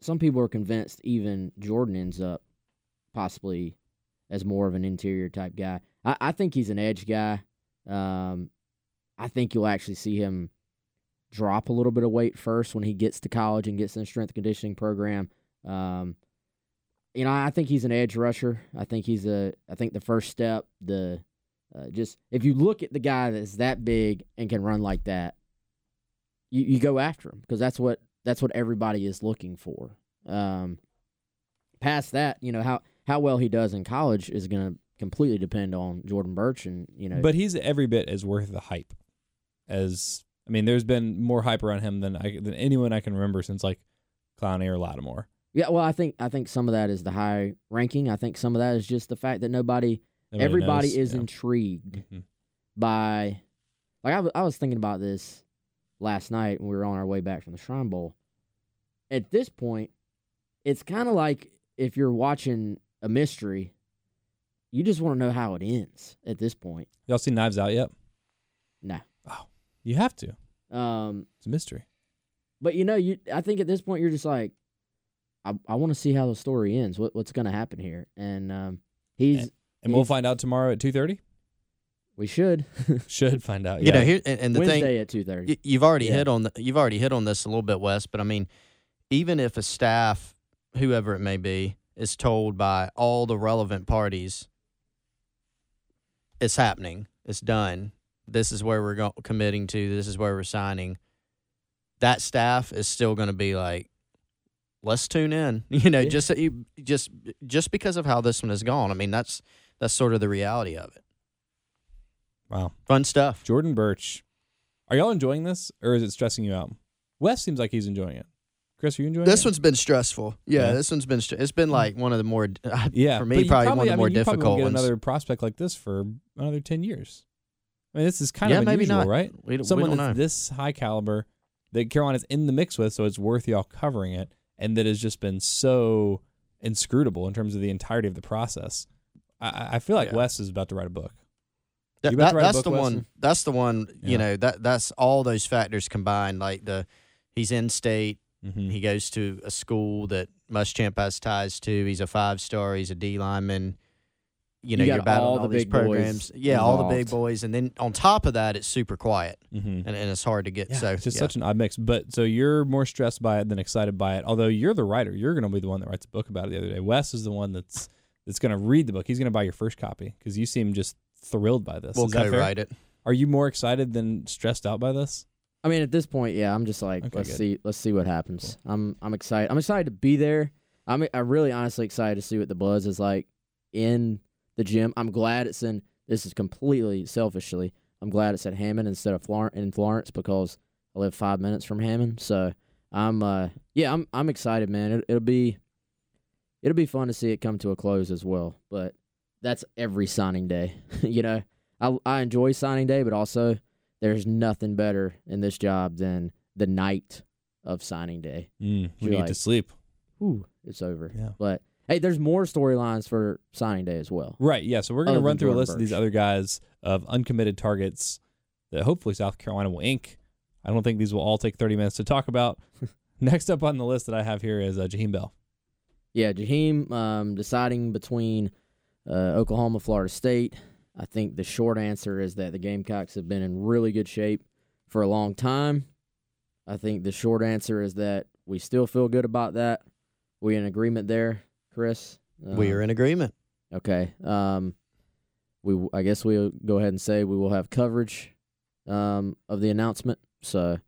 some people are convinced even Jordan ends up possibly as more of an interior type guy. I, I think he's an edge guy. Um, I think you'll actually see him drop a little bit of weight first when he gets to college and gets in strength conditioning program. Um, you know, I think he's an edge rusher. I think he's a. I think the first step, the uh, just if you look at the guy that's that big and can run like that, you, you go after him because that's what that's what everybody is looking for. Um, past that, you know how how well he does in college is going to completely depend on Jordan Burch and you know. But he's every bit as worth the hype as I mean. There's been more hype around him than I than anyone I can remember since like Clowney or Lattimore. Yeah, well, I think I think some of that is the high ranking. I think some of that is just the fact that nobody, nobody everybody knows, is yeah. intrigued mm-hmm. by. Like I, w- I was thinking about this last night when we were on our way back from the Shrine Bowl. At this point, it's kind of like if you're watching a mystery, you just want to know how it ends at this point. Y'all seen Knives Out yet? No. Oh, you have to. Um, it's a mystery. But you know, you I think at this point you're just like, I I want to see how the story ends. What what's going to happen here? And um, he's and, and we'll find out tomorrow at two thirty. We should should find out. You know, here and, and the Wednesday thing at two thirty. you've already yeah. hit on the, you've already hit on this a little bit, Wes. But I mean, even if a staff, whoever it may be, is told by all the relevant parties, it's happening, it's done. This is where we're go- committing to. This is where we're signing. That staff is still going to be like, let's tune in. You know, yeah. just just just because of how this one has gone. I mean, that's that's sort of the reality of it. Wow, fun stuff. Jordan Burch, are y'all enjoying this, or is it stressing you out? Wes seems like he's enjoying it. Chris, are you enjoying this it? one's been stressful. Yeah, Yeah. this one's been. Str- it's been like one of the more. Yeah, for me, you probably, one of the I more mean, you probably difficult won't get ones. Another prospect like this for another ten years. I mean, this is kind Yeah, of maybe unusual, not. right? We, don't- we Someone don't that's know. this high caliber that Carolina's in the mix with, so it's worth y'all covering it, and that has just been so inscrutable in terms of the entirety of the process. I- I, I feel like Yeah. Wes is about to write a book. That- You about to that- that's the Wes? one. That's the one. Yeah. You know that that's all those factors combined. Like the he's in state. Mm-hmm. He goes to a school that Muschamp has ties to. He's a five star. He's a D lineman. You know, You are battling all all, the these big programs. Yeah, all the big boys, and then on top of that, it's super quiet Mm-hmm. and, and it's hard to get. Yeah, so it's just yeah. such an odd mix. But so you're more stressed by it than excited by it. Although you're the writer, you're going to be the one that writes a book about it the other day. Wes is the one that's that's going to read the book. He's going to buy your first copy because you seem just thrilled by this. we'll is that fair? co-write it. Are you more excited than stressed out by this? I mean, at this point, yeah, I'm just like, Okay, let's good. see, let's see what happens. I'm, I'm excited. I'm excited to be there. I'm, I'm really honestly excited to see what the buzz is like in the gym. I'm glad it's in. This is completely selfishly. I'm glad it's at Hammond instead of Flor- in Florence because I live five minutes from Hammond. So I'm, uh, yeah, I'm, I'm excited, man. It, it'll be, it'll be fun to see it come to a close as well. But that's every signing day. you know, I, I enjoy signing day, but also there's nothing better in this job than the night of signing day. Mm, we need to sleep. Ooh, it's over. Yeah. But hey, there's more storylines for signing day as well. Right. Yeah. So we're going to run through a Jordan list of these other guys of uncommitted targets that hopefully South Carolina will ink. I don't think these will all take 30 minutes to talk about. Next up on the list that I have here is uh, Jaheim Bell. Yeah, Jaheim um, deciding between Oklahoma, Florida State. I think the short answer is that the Gamecocks have been in really good shape for a long time. I think the short answer is that we still feel good about that. We in agreement there, Chris? we are in agreement. Okay. Um, we I guess we'll go ahead and say we will have coverage um, of the announcement. So,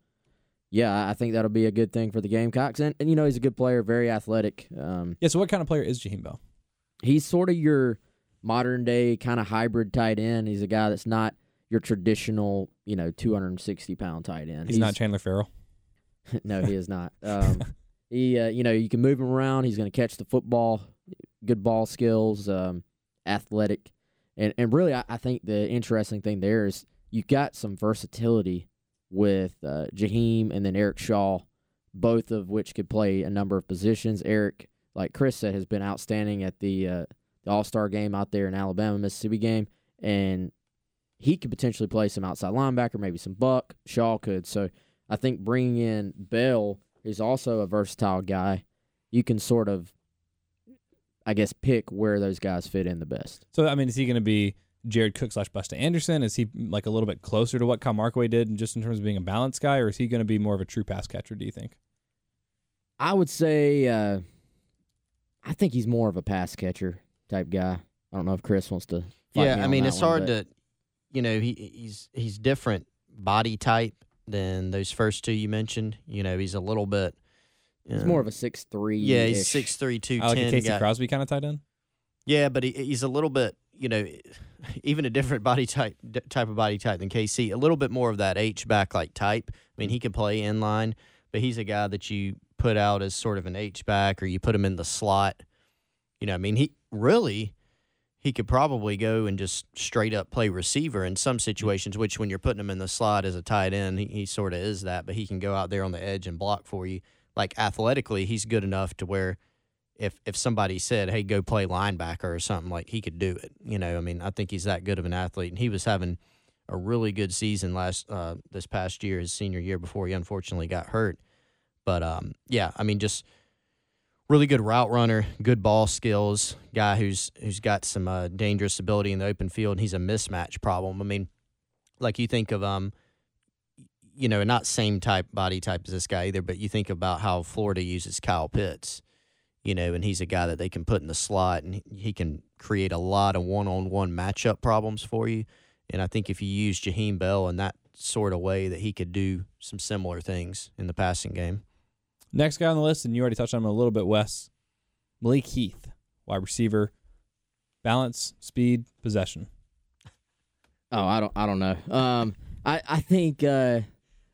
yeah, I- I think that'll be a good thing for the Gamecocks. And, and you know, he's a good player, very athletic. Um, Yeah. So what kind of player is Jaheim Bell? he's sort of your modern day kind of hybrid tight end. He's a guy that's not your traditional, you know, 260 pound tight end. He's, not Chandler Farrell. no, he is not. Um, he, uh, you know, you can move him around. He's going to catch the football, good ball skills, um, athletic, and and really, I, I think the interesting thing there is you got some versatility with uh, Jaheim and then Eric Shaw, both of which could play a number of positions. Eric, like Chris said, has been outstanding at the uh, the All Star game out there in Alabama Mississippi game, and he could potentially play some outside linebacker, maybe some buck. Shaw could. So I think bringing in Bell, who's also a versatile guy, you can sort of, I guess, pick where those guys fit in the best. So I mean, is he going to be Jared Cook slash Busta Anderson? Is he like a little bit closer to what Kyle Markway did, just in terms of being a balanced guy, or is he going to be more of a true pass catcher? Do you think? I would say, uh, I think he's more of a pass catcher type guy. I don't know if Chris wants to. fight Yeah, me I mean, that it's one, hard but- to, you know, he he's he's different body type than those first two you mentioned. You know, he's a little bit. He's um, more of a six three. Yeah, he's six three two I like a. KC guy. Crosby kind of tight end. Yeah, but he, he's a little bit, you know, even a different body type d- type of body type than KC. A little bit more of that H back like type. I mean, he can play in line, but he's a guy that you put out as sort of an H back, or you put him in the slot. You know, I mean, he really he could probably go and just straight up play receiver in some situations. Which, when you're putting him in the slot as a tight end, he, he sort of is that. But he can go out there on the edge and block for you. Like athletically, he's good enough to where if if somebody said, "Hey, go play linebacker" or something, like he could do it. You know, I mean, I think he's that good of an athlete, and he was having a really good season last uh, this past year, his senior year, before he unfortunately got hurt. But um, yeah, I mean, just really good route runner, good ball skills, guy who's who's got some uh, dangerous ability in the open field, and he's a mismatch problem. I mean, like you think of um, you know, not same type body type as this guy either, but you think about how Florida uses Kyle Pitts you know, and he's a guy that they can put in the slot and he- can create a lot of one on one matchup problems for you. And I think if you use Jaheim Bell in that sort of way, that he could do some similar things in the passing game. Next guy on the list, and you already touched on him a little bit, Wes. Malik Heath, wide receiver, balance, speed, possession. Oh, I don't I don't know. Um I I think uh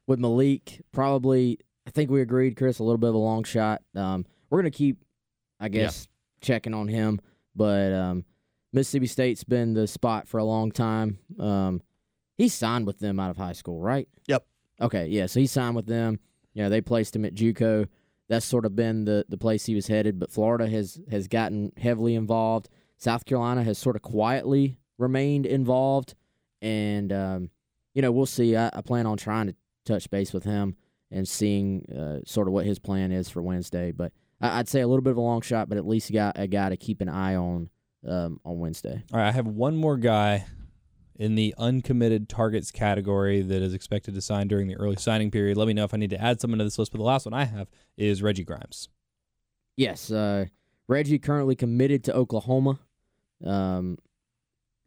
with Malik probably I think we agreed Chris a little bit of a long shot. Um we're going to keep I guess checking on him, but um Mississippi State's been the spot for a long time. Um he signed with them out of high school, right? Yep. Okay, yeah. So he signed with them. You know, they placed him at JUCO. That's sort of been the the place he was headed. But Florida has has gotten heavily involved. South Carolina has sort of quietly remained involved, and um, you know, we'll see. I, I, plan on trying to touch base with him and seeing uh, sort of what his plan is for Wednesday. But I, would say a little bit of a long shot, but at least got a guy to keep an eye on um, on Wednesday. All right, I have one more guy in the uncommitted targets category that is expected to sign during the early signing period. Let me know if I need to add someone to this list. But the last one I have is Reggie Grimes. Yes, uh, Reggie currently committed to Oklahoma. Um,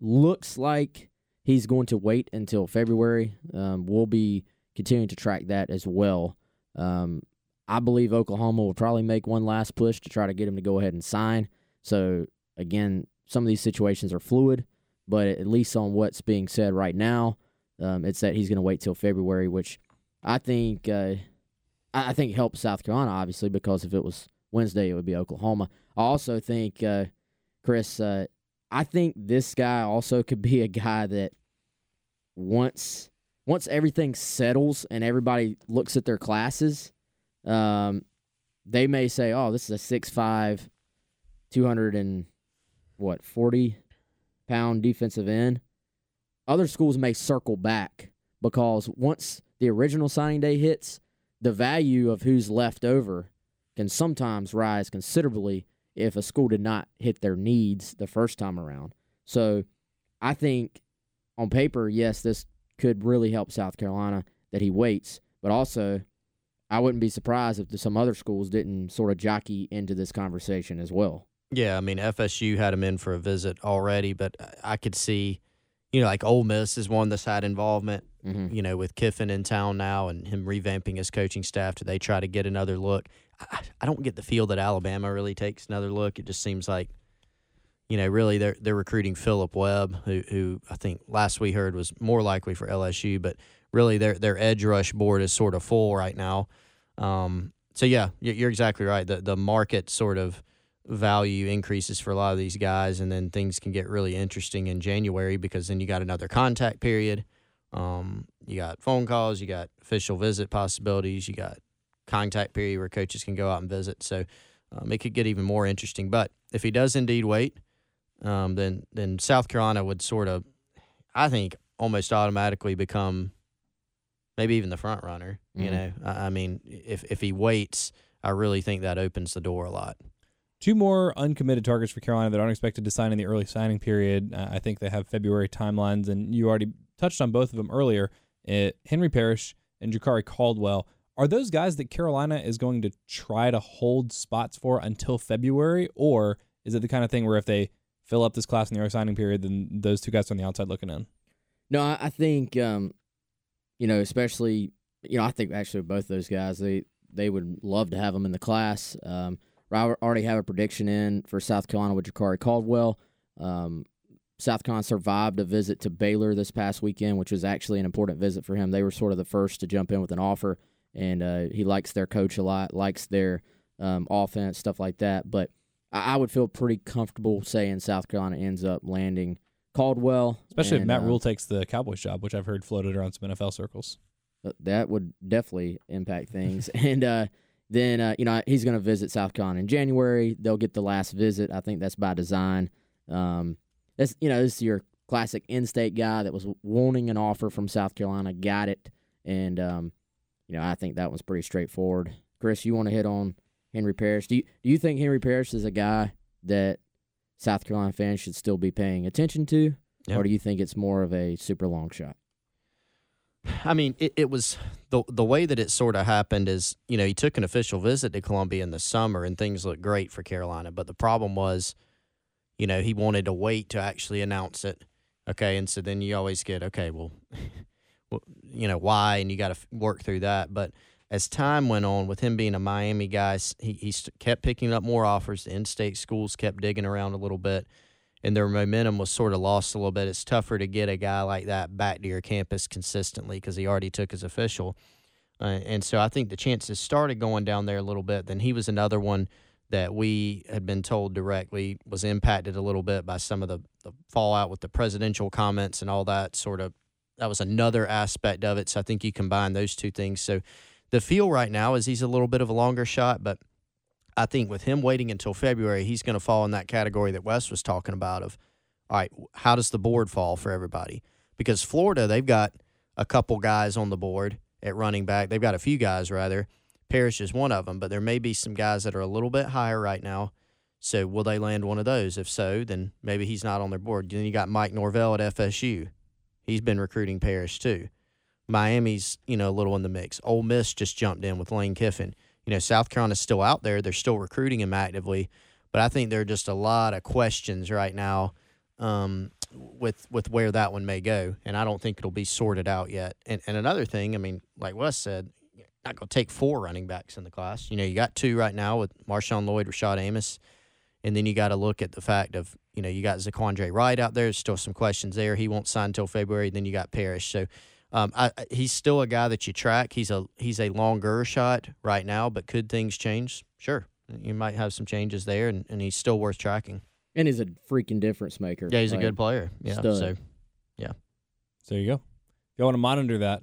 looks like he's going to wait until February. Um, we'll be continuing to track that as well. Um, I believe Oklahoma will probably make one last push to try to get him to go ahead and sign. So again, some of these situations are fluid, but at least on what's being said right now, um, it's that he's going to wait till February, which I think uh, I think helps South Carolina obviously because if it was Wednesday, it would be Oklahoma. I also think uh, Chris, uh, I think this guy also could be a guy that once once everything settles and everybody looks at their classes, um, they may say, "Oh, this is a six five, two hundred and what forty pound defensive end." Other schools may circle back because once the original signing day hits, the value of who's left over can sometimes rise considerably if a school did not hit their needs the first time around. So I think on paper, yes, this could really help South Carolina that he waits, but also I wouldn't be surprised if some other schools didn't sort of jockey into this conversation as well. Yeah, I mean FSU had him in for a visit already, but I could see, you know, like Ole Miss is one that's had involvement. Mm-hmm. You know, with Kiffin in town now and him revamping his coaching staff, do they try to get another look? I, I don't get the feel that Alabama really takes another look. It just seems like, you know, really they're they're recruiting Philip Webb, who who I think last we heard was more likely for LSU, but really their their edge rush board is sort of full right now. Um, so yeah, you're exactly right. The the market sort of value increases for a lot of these guys, and then things can get really interesting in January because then you got another contact period. Um, you got phone calls, you got official visit possibilities, you got contact period where coaches can go out and visit. So um, it could get even more interesting. But if he does indeed wait, um, then then South Carolina would sort of, I think, almost automatically become maybe even the front runner. Mm-hmm. You know, I, I mean, if if he waits, I really think that opens the door a lot. Two more uncommitted targets for Carolina that aren't expected to sign in the early signing period. Uh, I think they have February timelines, and you already touched on both of them earlier. Uh, Henry Parrish and Jakari Caldwell. Are those guys that Carolina is going to try to hold spots for until February, or is it the kind of thing where if they fill up this class in the early signing period, then those two guys are on the outside looking in? No, I think um, you know, especially you know, I think actually both those guys they they would love to have them in the class. Um, I already have a prediction in for South Carolina with Jakari Caldwell. Um, South Carolina survived a visit to Baylor this past weekend, which was actually an important visit for him. They were sort of the first to jump in with an offer and uh, he likes their coach a lot, likes their um, offense, stuff like that. But I, I, would feel pretty comfortable saying South Carolina ends up landing Caldwell, especially and, if Matt uh, Rhule takes the Cowboys job, which I've heard floated around some NFL circles. That would definitely impact things, and uh, then uh, you know he's going to visit South Carolina in January. They'll get the last visit. I think that's by design. Um, that's you know this is your classic in-state guy that was wanting an offer from South Carolina, got it, and um, you know, I think that one's pretty straightforward. Chris, you want to hit on Henry Parrish? Do you do you think Henry Parrish is a guy that South Carolina fans should still be paying attention to, yep. or do you think it's more of a super long shot? I mean, it, it was the the way that it sort of happened is, you know, he took an official visit to Columbia in the summer and things looked great for Carolina, but the problem was, you know, he wanted to wait to actually announce it. Okay, and so then you always get, okay, well, you know why, and you got to work through that. But as time went on, with him being a Miami guy, he he kept picking up more offers. The in-state schools kept digging around a little bit, and their momentum was sort of lost a little bit. It's tougher to get a guy like that back to your campus consistently because he already took his official. Uh, and so I think the chances started going down there a little bit. Then he was another one that we had been told directly was impacted a little bit by some of the, the fallout with the presidential comments and all that sort of that was another aspect of it. So I think you combine those two things. So the feel right now is he's a little bit of a longer shot, but I think with him waiting until February, he's going to fall in that category that Wes was talking about of, all right, how does the board fall for everybody? Because Florida, they've got a couple guys on the board at running back. They've got a few guys rather. Parrish is one of them, but there may be some guys that are a little bit higher right now. So will they land one of those? If so, then maybe he's not on their board. Then you got Mike Norvell at FSU. He's been recruiting Parrish too. Miami's, you know, a little in the mix. Ole Miss just jumped in with Lane Kiffin. You know, South Carolina's still out there. They're still recruiting him actively. But I think there are just a lot of questions right now um, with with where that one may go. And I don't think it'll be sorted out yet. And, and another thing, I mean, like Wes said, not going to take four running backs in the class. You know, you got two right now with Marshawn Lloyd, Rashad Amos. And then you got to look at the fact of, you know, you got Zaquandre White out there. There's still some questions there. He won't sign until February. Then you got Parrish. So um, I, he's still a guy that you track. He's a he's a longer shot right now, but could things change? Sure, you might have some changes there, and, and he's still worth tracking. And he's a freaking difference maker. Yeah, he's Like, a good player. Yeah, stud. so yeah. So there you go. If you want to monitor that,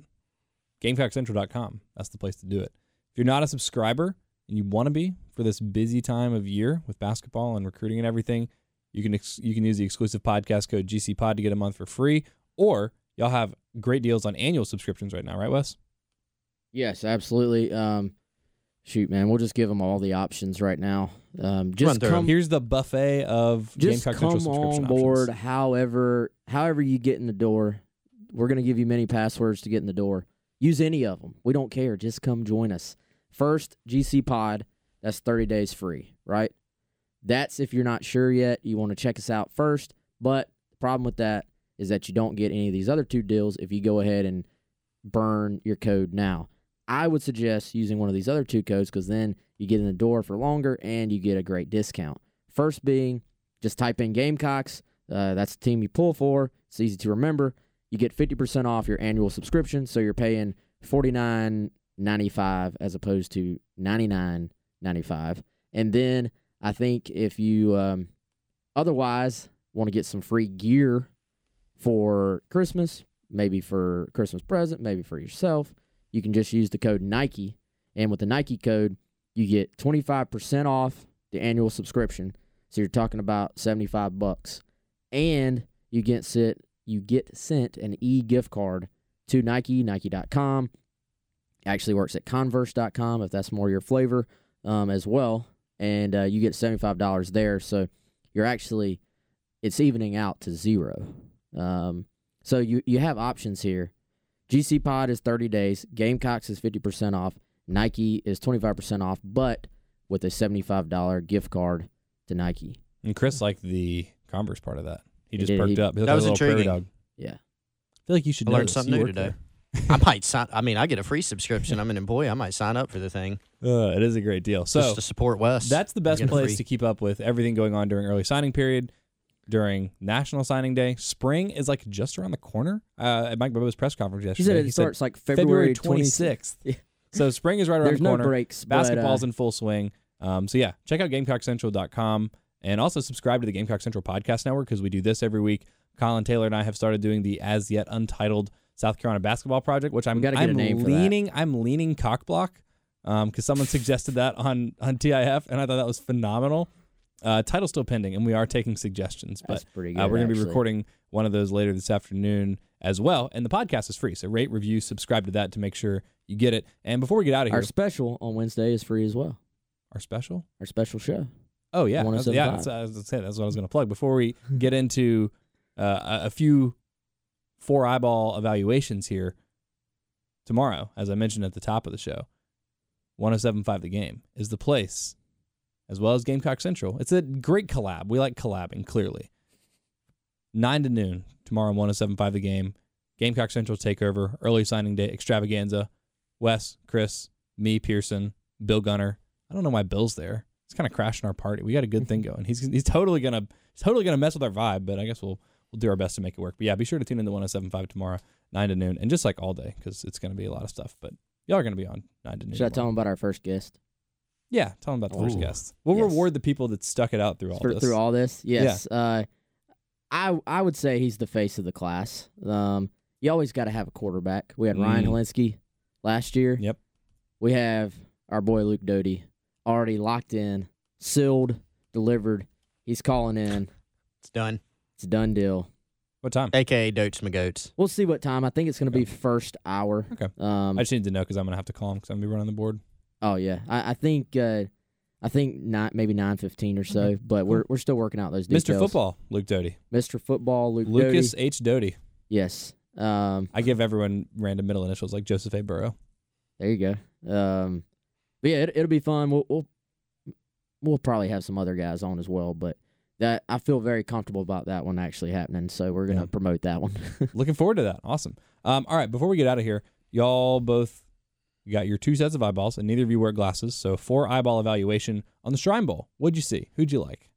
GamecockCentral.com. That's the place to do it. If you're not a subscriber and you want to be for this busy time of year with basketball and recruiting and everything, you can ex- you can use the exclusive podcast code GCPod to get a month for free, or y'all have great deals on annual subscriptions right now, right, Wes? Yes, absolutely. Um, shoot, man, we'll just give them all the options right now. Um, just through 'em. come, Here's the buffet of just Gamecock come Central subscription on board. options. However, however you get in the door, we're gonna give you many passwords to get in the door. Use any of them. We don't care. Just come join us. First, GC Pod. That's 30 days free, right? That's if you're not sure yet. You want to check us out first. But the problem with that is that you don't get any of these other two deals if you go ahead and burn your code now. I would suggest using one of these other two codes because then you get in the door for longer and you get a great discount. First being just type in Gamecocks. Uh, that's the team you pull for. It's easy to remember. You get 50% off your annual subscription, so you're paying $49.95 as opposed to $99.95. And then I think if you um, otherwise want to get some free gear for Christmas, maybe for Christmas present, maybe for yourself, you can just use the code Nike. And with the Nike code, you get 25% off the annual subscription. So you're talking about 75 bucks. And you get sent you get sent an e-gift card to Nike, Nike.com. Actually works at Converse.com if that's more your flavor um, as well. And uh, you get $75 there. So you're actually, it's evening out to zero. Um, so you, you have options here. GC Pod is 30 days. Gamecocks is 50% off. Nike is 25% off, but with a $75 gift card to Nike. And Chris liked the Converse part of that. He He just did. perked He- up. He That was a little intriguing. dog. Yeah. I feel like you should I know learned this. something new today. I might sign. I mean, I get a free subscription. I'm an employee. I might sign up for the thing Uh, it is a great deal. So just to support Wes. That's the best place free- to keep up with everything going on during early signing period, during National Signing Day. Spring is like just around the corner. Uh, at Mike Bobo's press conference yesterday, He said it starts like February, 26th. Yeah. So spring is right around There's the no corner. breaks. but, uh, Basketball's in full swing. Um, so yeah, check out GamecockCentral.com and also subscribe to the Gamecock Central Podcast Network because we do this every week. Colin Taylor and I have started doing the as yet untitled South Carolina basketball project, which I'm gotta get a I'm name leaning I'm leaning cockblock um because someone suggested that on on TIF and I thought that was phenomenal. Uh, title still pending, and we are taking suggestions, but That's pretty good. uh, we're going to be actually. recording one of those later this afternoon as well. And the podcast is free, so rate, review, subscribe to that to make sure you get it. And before we get out of here, Our special on Wednesday is free as well. our special. Our special show. Oh yeah, that's, yeah. 107.5. That's, I was say, that's what I was going to plug. Before we get into uh, a, a few four eyeball evaluations here tomorrow, as I mentioned at the top of the show, 107.5 The Game is the place, as well as Gamecock Central. It's a great collab. We like collabing clearly. Nine to noon tomorrow on 107.5 The Game. Gamecock Central takeover, early signing day extravaganza. Wes, Chris, me, Pearson, Bill Gunner. I don't know why Bill's there. He's kind of crashing our party. We got a good thing going. He's he's totally gonna he's totally gonna mess with our vibe, but I guess we'll we'll do our best to make it work. But yeah, be sure to tune in to 107.5 tomorrow, nine to noon, and just like all day because it's gonna be a lot of stuff. But y'all are gonna be on nine to noon. Should I tell tomorrow. them about our first guest? Yeah, tell them about the first Ooh. guest. We'll Yes. reward the people that stuck it out through all through, this. through all this. Yes. Uh, I I would say he's the face of the class. Um, you always got to have a quarterback. We had Ryan Mm. Hilinski last year. Yep. We have our boy Luke Doty already locked in, sealed, delivered. He's calling in. It's done. It's a done deal. What time? AKA Dotes McGoats. We'll see what time. I think it's going to be first hour. Okay. Um, I just need to know because I'm gonna have to call him because I'm gonna be running the board. Oh yeah, I, I think uh, I think not maybe nine fifteen or so. Okay, But we're we're still working out those details. Mr. Football, Luke Doty, Mr. Football, Luke Lucas Doty. H Doty. Yes. Um, I give everyone random middle initials like Joseph A. Burrow. there you go. Um, but yeah, it, it'll be fun. We'll, we'll we'll probably have some other guys on as well, but that I feel very comfortable about that one actually happening. So we're gonna Yeah. promote that one. Looking forward to that. Awesome. Um, all right, before we get out of here, y'all both got your two sets of eyeballs, and neither of you wear glasses. So, four eyeball evaluation on the Shrine Bowl. What'd you see? Who'd you like?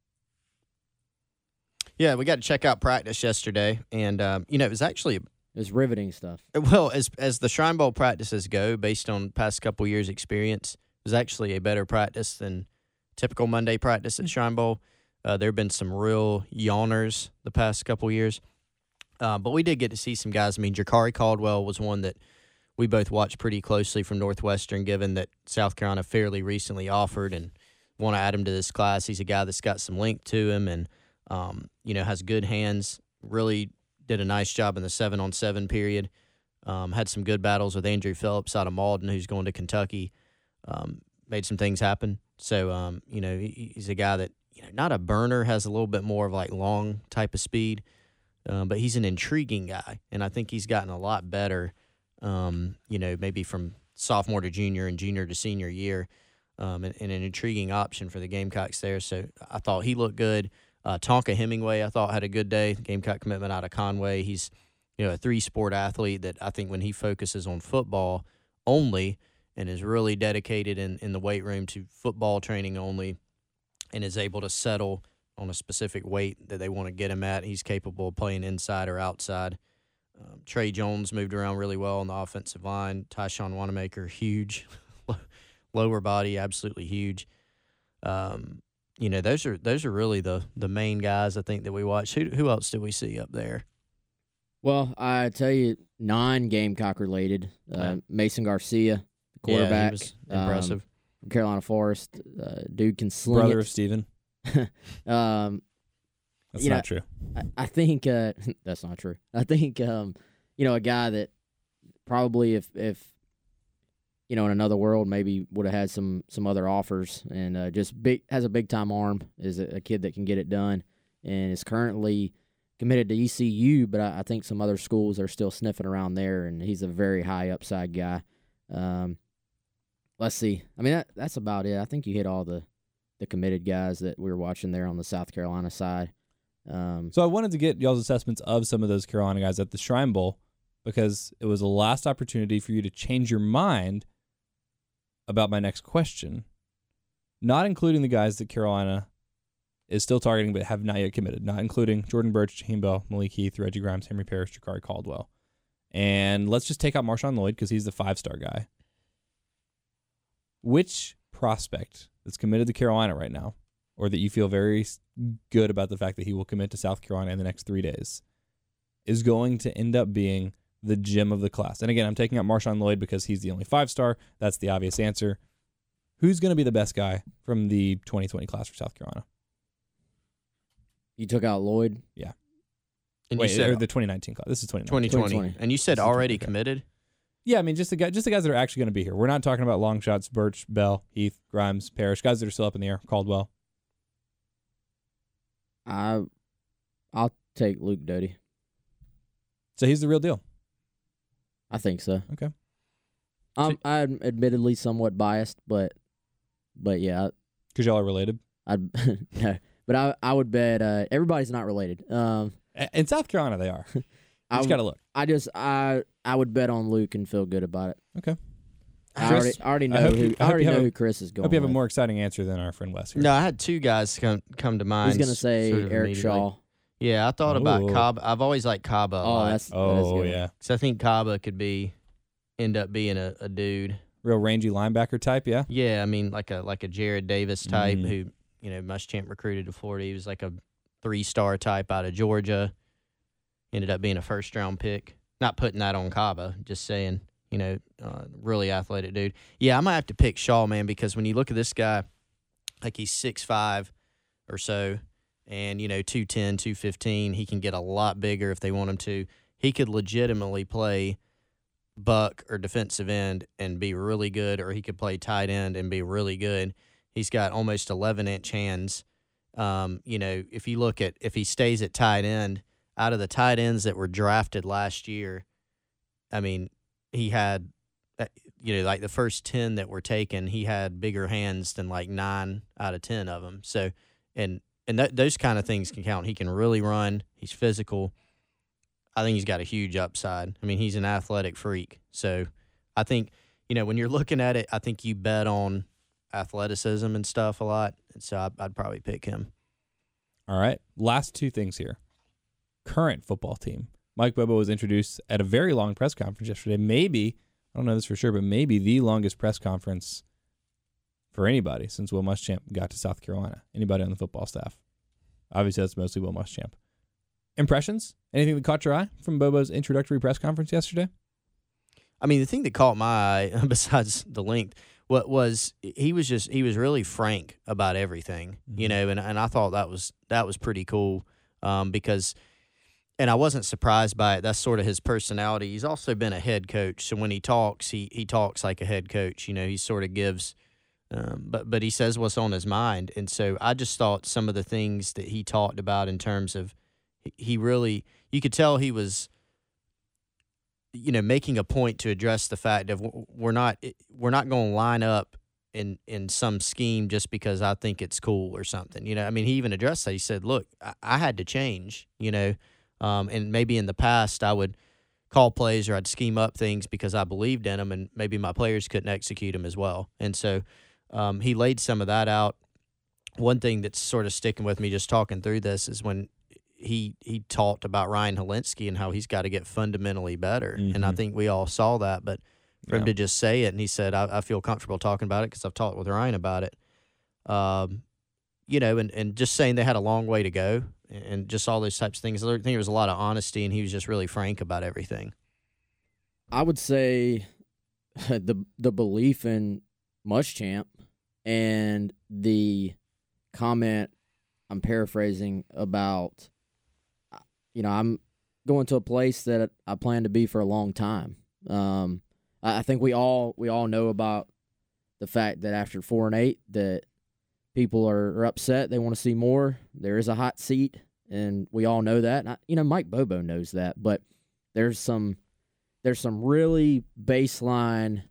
Yeah, we got to check out practice yesterday, and um, you know it was actually it's riveting stuff. well as as the Shrine Bowl practices go, based on past couple years' experience, it was actually a better practice than typical Monday practice at Shrine Bowl. Uh, there have been some real yawners the past couple years, uh, but we did get to see some guys. I mean, Jakari Caldwell was one that we both watch pretty closely from Northwestern, given that South Carolina fairly recently offered and want to add him to this class. He's a guy that's got some link to him and um, you know has good hands. Really did a nice job in the seven on seven period. Um, had some good battles with Andrew Phillips out of Mauldin, who's going to Kentucky. Um, made some things happen. So um, you know he's a guy that you know not a burner, has a little bit more of like long type of speed, um, but he's an intriguing guy, and I think he's gotten a lot better. Um, you know, maybe from sophomore to junior and junior to senior year, um, and, and an intriguing option for the Gamecocks there. So I thought he looked good. Uh, Tonka Hemingway, I thought had a good day. Gamecock commitment out of Conway. He's you know a three sport athlete that I think when he focuses on football only and is really dedicated in, in the weight room to football training only and is able to settle on a specific weight that they want to get him at. He's capable of playing inside or outside. Um, Trey Jones moved around really well on the offensive line. Tyshawn Wanamaker, huge. Lower body, absolutely huge. Um, you know, those are those are really the the main guys I think that we watch. Who who else did we see up there? Well, I tell you, non Gamecock related. Uh, Yeah. Mason Garcia, Yeah, he quarterback, was um, impressive. from Carolina Forest. Uh, dude can sling Brother it. of Steven. um, That's You not know, true. I, I think uh, that's not true. I think um, you know a guy that probably if if you know in another world maybe would have had some some other offers and uh, just big has a big time arm is a, a kid that can get it done and is currently committed to ECU, but I, I think some other schools are still sniffing around there, and he's a very high upside guy. Um, let's see. I mean that that's about it. I think you hit all the the committed guys that we were watching there on the South Carolina side. Um, So I wanted to get y'all's assessments of some of those Carolina guys at the Shrine Bowl because it was the last opportunity for you to change your mind about my next question, not including the guys that Carolina is still targeting but have not yet committed, not including Jordan Burch, Jaheim Bell, Malik Heath, Reggie Grimes, Henry Parrish, Jakari Caldwell. And let's just take out Marshawn Lloyd because he's the five star guy. Which prospect that's committed to Carolina right now, or that you feel very good about the fact that he will commit to South Carolina in the next three days, is going to end up being the gem of the class? And again, I'm taking out Marshawn Lloyd because he's the only five star. That's the obvious answer. Who's going to be the best guy from the 2020 class for South Carolina? you took out Lloyd. Yeah. And Wait, you said or the 2019 class. This is 2019. 2020. 2020. And you said already committed? Yeah, I mean, just the guy, just the guys that are actually going to be here. We're not talking about long shots. Burch, Bell, Heath, Grimes, Parrish, guys that are still up in the air. Caldwell. I I'll take Luke Doty. So he's the real deal. I think so. Okay. Um, I'm admittedly somewhat biased, but but yeah, Because y'all are related. I'd no, but I I would bet uh, everybody's not related. Um, In South Carolina, they are. I just would- got to look. I just I I would bet on Luke and feel good about it. Okay. I already, I already know hope who you- I I already know a- who Chris is going. I Hope you have a more exciting answer than our friend Wes here. No, I had two guys come come to mind. He's gonna say sort of Eric. Shaw. Yeah, I thought about Ooh. Kaba. I've always liked Kaba Oh, lot. that's that's Oh, good. yeah. Because I think Kaba could be end up being a, a dude. Real rangy linebacker type, yeah? Yeah, I mean like a like a Jarrad Davis type Mm. who you know Muschamp recruited to Florida. He was like a three star type out of Georgia. Ended up being a first round pick not putting that on Kaba, just saying, you know, uh, really athletic dude. Yeah, I might have to pick Shaw, man, because when you look at this guy, like he's six five or so, and you know 210, 215, he can get a lot bigger if they want him to. He could legitimately play buck or defensive end and be really good, or he could play tight end and be really good. He's got almost 11 inch hands. Um, you know, if you look at if he stays at tight end, out of the tight ends that were drafted last year, I mean, he had, uh, you know, like the first 10 that were taken, he had bigger hands than like nine out of 10 of them. So, and, and that, those kind of things can count. He can really run. He's physical. I think he's got a huge upside. I mean, he's an athletic freak. So I think, you know, when you're looking at it, I think you bet on athleticism and stuff a lot. And so I, I'd probably pick him. All right. Last two things here. Current football team. Mike Bobo was introduced at a very long press conference yesterday. Maybe, I don't know this for sure, but maybe the longest press conference for anybody since Will Muschamp got to South Carolina. Anybody on the football staff. Obviously, that's mostly Will Muschamp. Impressions? Anything that caught your eye from Bobo's introductory press conference yesterday? I mean, the thing that caught my eye, besides the length, what was he was just he was really frank about everything, mm-hmm. you know, and and I thought that was that was pretty cool um, because and I wasn't surprised by it. That's sort of his personality. He's also been a head coach, so when he talks, he he talks like a head coach. You know, he sort of gives, um, but but he says what's on his mind. And so I just thought some of the things that he talked about in terms of, he really you could tell he was, you know, making a point to address the fact of we're not we're not going to line up in in some scheme just because I think it's cool or something. You know, I mean, he even addressed that. He said, "Look, I, I had to change." You know um, and maybe in the past, I would call plays or I'd scheme up things because I believed in them, and maybe my players couldn't execute them as well. And so um, he laid some of that out. One thing that's sort of sticking with me just talking through this is when he he talked about Ryan Hilinski and how he's got to get fundamentally better, mm-hmm. and I mm-hmm. think we all saw that. But for yeah. him to just say it, and he said, "I, I feel comfortable talking about it because I've talked with Ryan about it." Um, you know, and, and just saying they had a long way to go and just all those types of things. I think there was a lot of honesty, and he was just really frank about everything. I would say the the belief in Muschamp and the comment I'm paraphrasing about, you know, I'm going to a place that I plan to be for a long time. Um, I think we all we all know about the fact that after four and eight that people are, are upset. They want to see more. There is a hot seat, and we all know that. I, you know, Mike Bobo knows that, but there's some there's some really baseline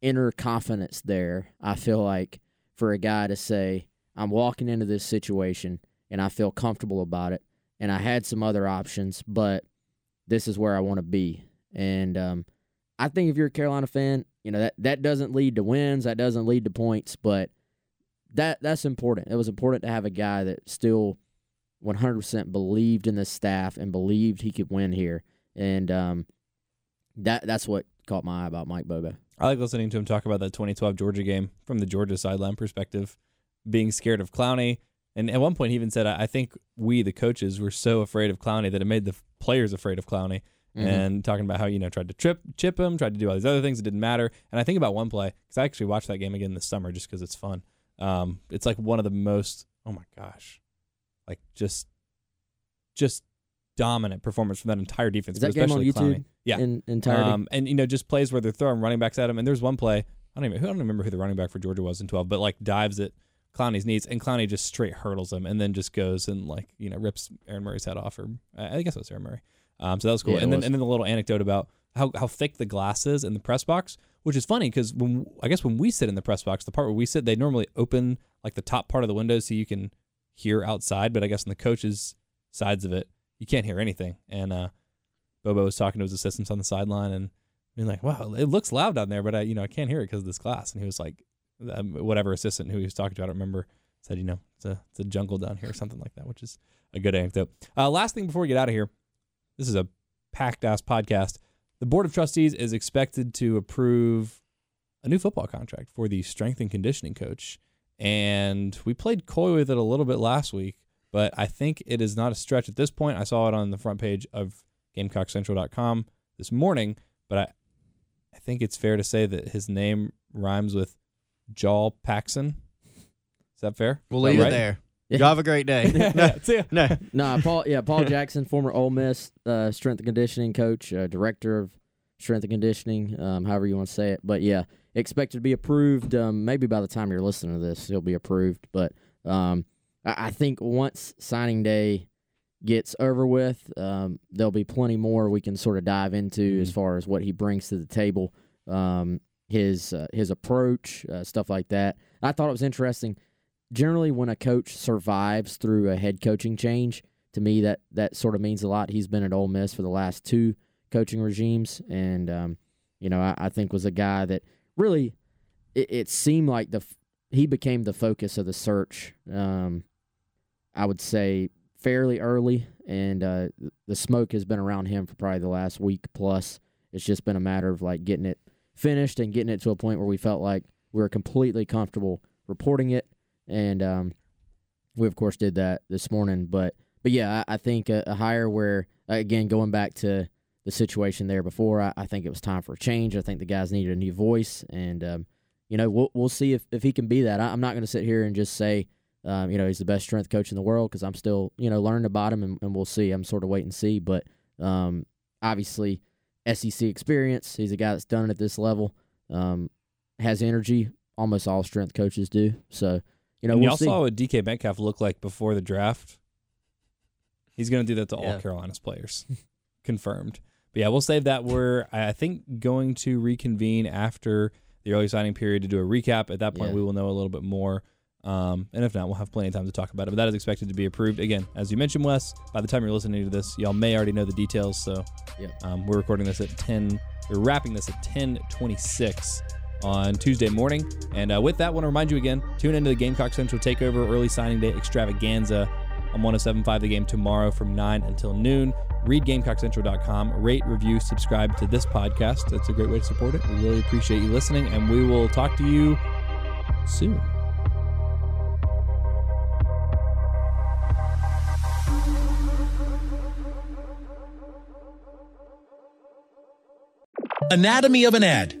inner confidence there. I feel like for a guy to say, "I'm walking into this situation and I feel comfortable about it, and I had some other options, but this is where I want to be." And um, I think if you're a Carolina fan, you know that that doesn't lead to wins, that doesn't lead to points, but that that's important. It was important to have a guy that still 100% believed in the staff and believed he could win here, and um, that that's what caught my eye about Mike Bobo. I like listening to him talk about that 2012 Georgia game from the Georgia sideline perspective, being scared of Clowney. And at one point, he even said, "I think we, the coaches, were so afraid of Clowney that it made the players afraid of Clowney." Mm-hmm. And talking about how you know tried to trip, chip him, tried to do all these other things, it didn't matter. And I think about one play because I actually watched that game again this summer just because it's fun. Um, it's like one of the most oh my gosh, like just just dominant performance from that entire defense. Is that game on YouTube? Yeah, in entirety. Um, and you know, just plays where they're throwing running backs at him. And there's one play I don't even I don't remember who the running back for Georgia was in 12, but like dives at Clowney's knees, and Clowney just straight hurdles him, and then just goes and like you know rips Aaron Murray's head off, or I guess it was Aaron Murray. Um, so that was cool. Yeah, and then was. and then the little anecdote about how, how thick the glass is in the press box, which is funny because when I guess when we sit in the press box, the part where we sit, they normally open like the top part of the window so you can hear outside. But I guess in the coaches' sides of it, you can't hear anything. And uh, Bobo was talking to his assistants on the sideline and being like, "Wow, it looks loud down there, but I you know I can't hear it because of this glass." And he was like, um, whatever assistant who he was talking to, I don't remember, said, "You know, it's a it's a jungle down here or something like that," which is a good anecdote. Uh, last thing before we get out of here, this is a packed ass podcast. The Board of Trustees is expected to approve a new football contract for the strength and conditioning coach. And we played coy with it a little bit last week, but I think it is not a stretch at this point. I saw it on the front page of GamecockCentral.com this morning, but I I think it's fair to say that his name rhymes with Jaw Paxson. Is that fair? We'll leave right? it there. You have a great day. no, no. Paul. Yeah, Paul Jackson, former Ole Miss uh, strength and conditioning coach, uh, director of strength and conditioning, um, however you want to say it. But yeah, expected to be approved. Um, maybe by the time you're listening to this, he'll be approved. But um, I, I think once signing day gets over with, um, there'll be plenty more we can sort of dive into as far as what he brings to the table, um, his uh, his approach, uh, stuff like that. I thought it was interesting generally when a coach survives through a head coaching change, to me that that sort of means a lot. He's been at Ole Miss for the last two coaching regimes, and um, you know I, I think was a guy that really it, it seemed like the he became the focus of the search. Um, I would say fairly early, and uh, the smoke has been around him for probably the last week plus. It's just been a matter of like getting it finished and getting it to a point where we felt like we were completely comfortable reporting it and um, we of course did that this morning. But but yeah, I, I think a, a hire where again going back to the situation there before, I, I think it was time for a change. I think the guys needed a new voice, and um, you know we'll we'll see if if he can be that. I, I'm not going to sit here and just say. Um, you know he's the best strength coach in the world because I'm still you know learning about him and, and we'll see. I'm sort of wait and see, but um, obviously SEC experience. He's a guy that's done it at this level. Um, has energy. Almost all strength coaches do. So you know, and we'll y'all see. saw what DK Metcalf looked like before the draft. He's going to do that to all Carolina's players, confirmed. But yeah, we'll save that. We're I I think going to reconvene after the early signing period to do a recap. At that point, Yeah. we will know a little bit more. Um, and if not, we'll have plenty of time to talk about it. But that is expected to be approved again, as you mentioned, Wes. By the time you're listening to this, y'all may already know the details. So Yep. um, we're recording this at 10. We're wrapping this at 10:26 on Tuesday morning. And uh, with that, I want to remind you again: tune into the Gamecock Central Takeover Early Signing Day Extravaganza on 107.5 The Game tomorrow from 9 until noon. Read GamecockCentral.com, rate, review, subscribe to this podcast. That's a great way to support it. We really appreciate you listening, and we will talk to you soon. Anatomy of an ad.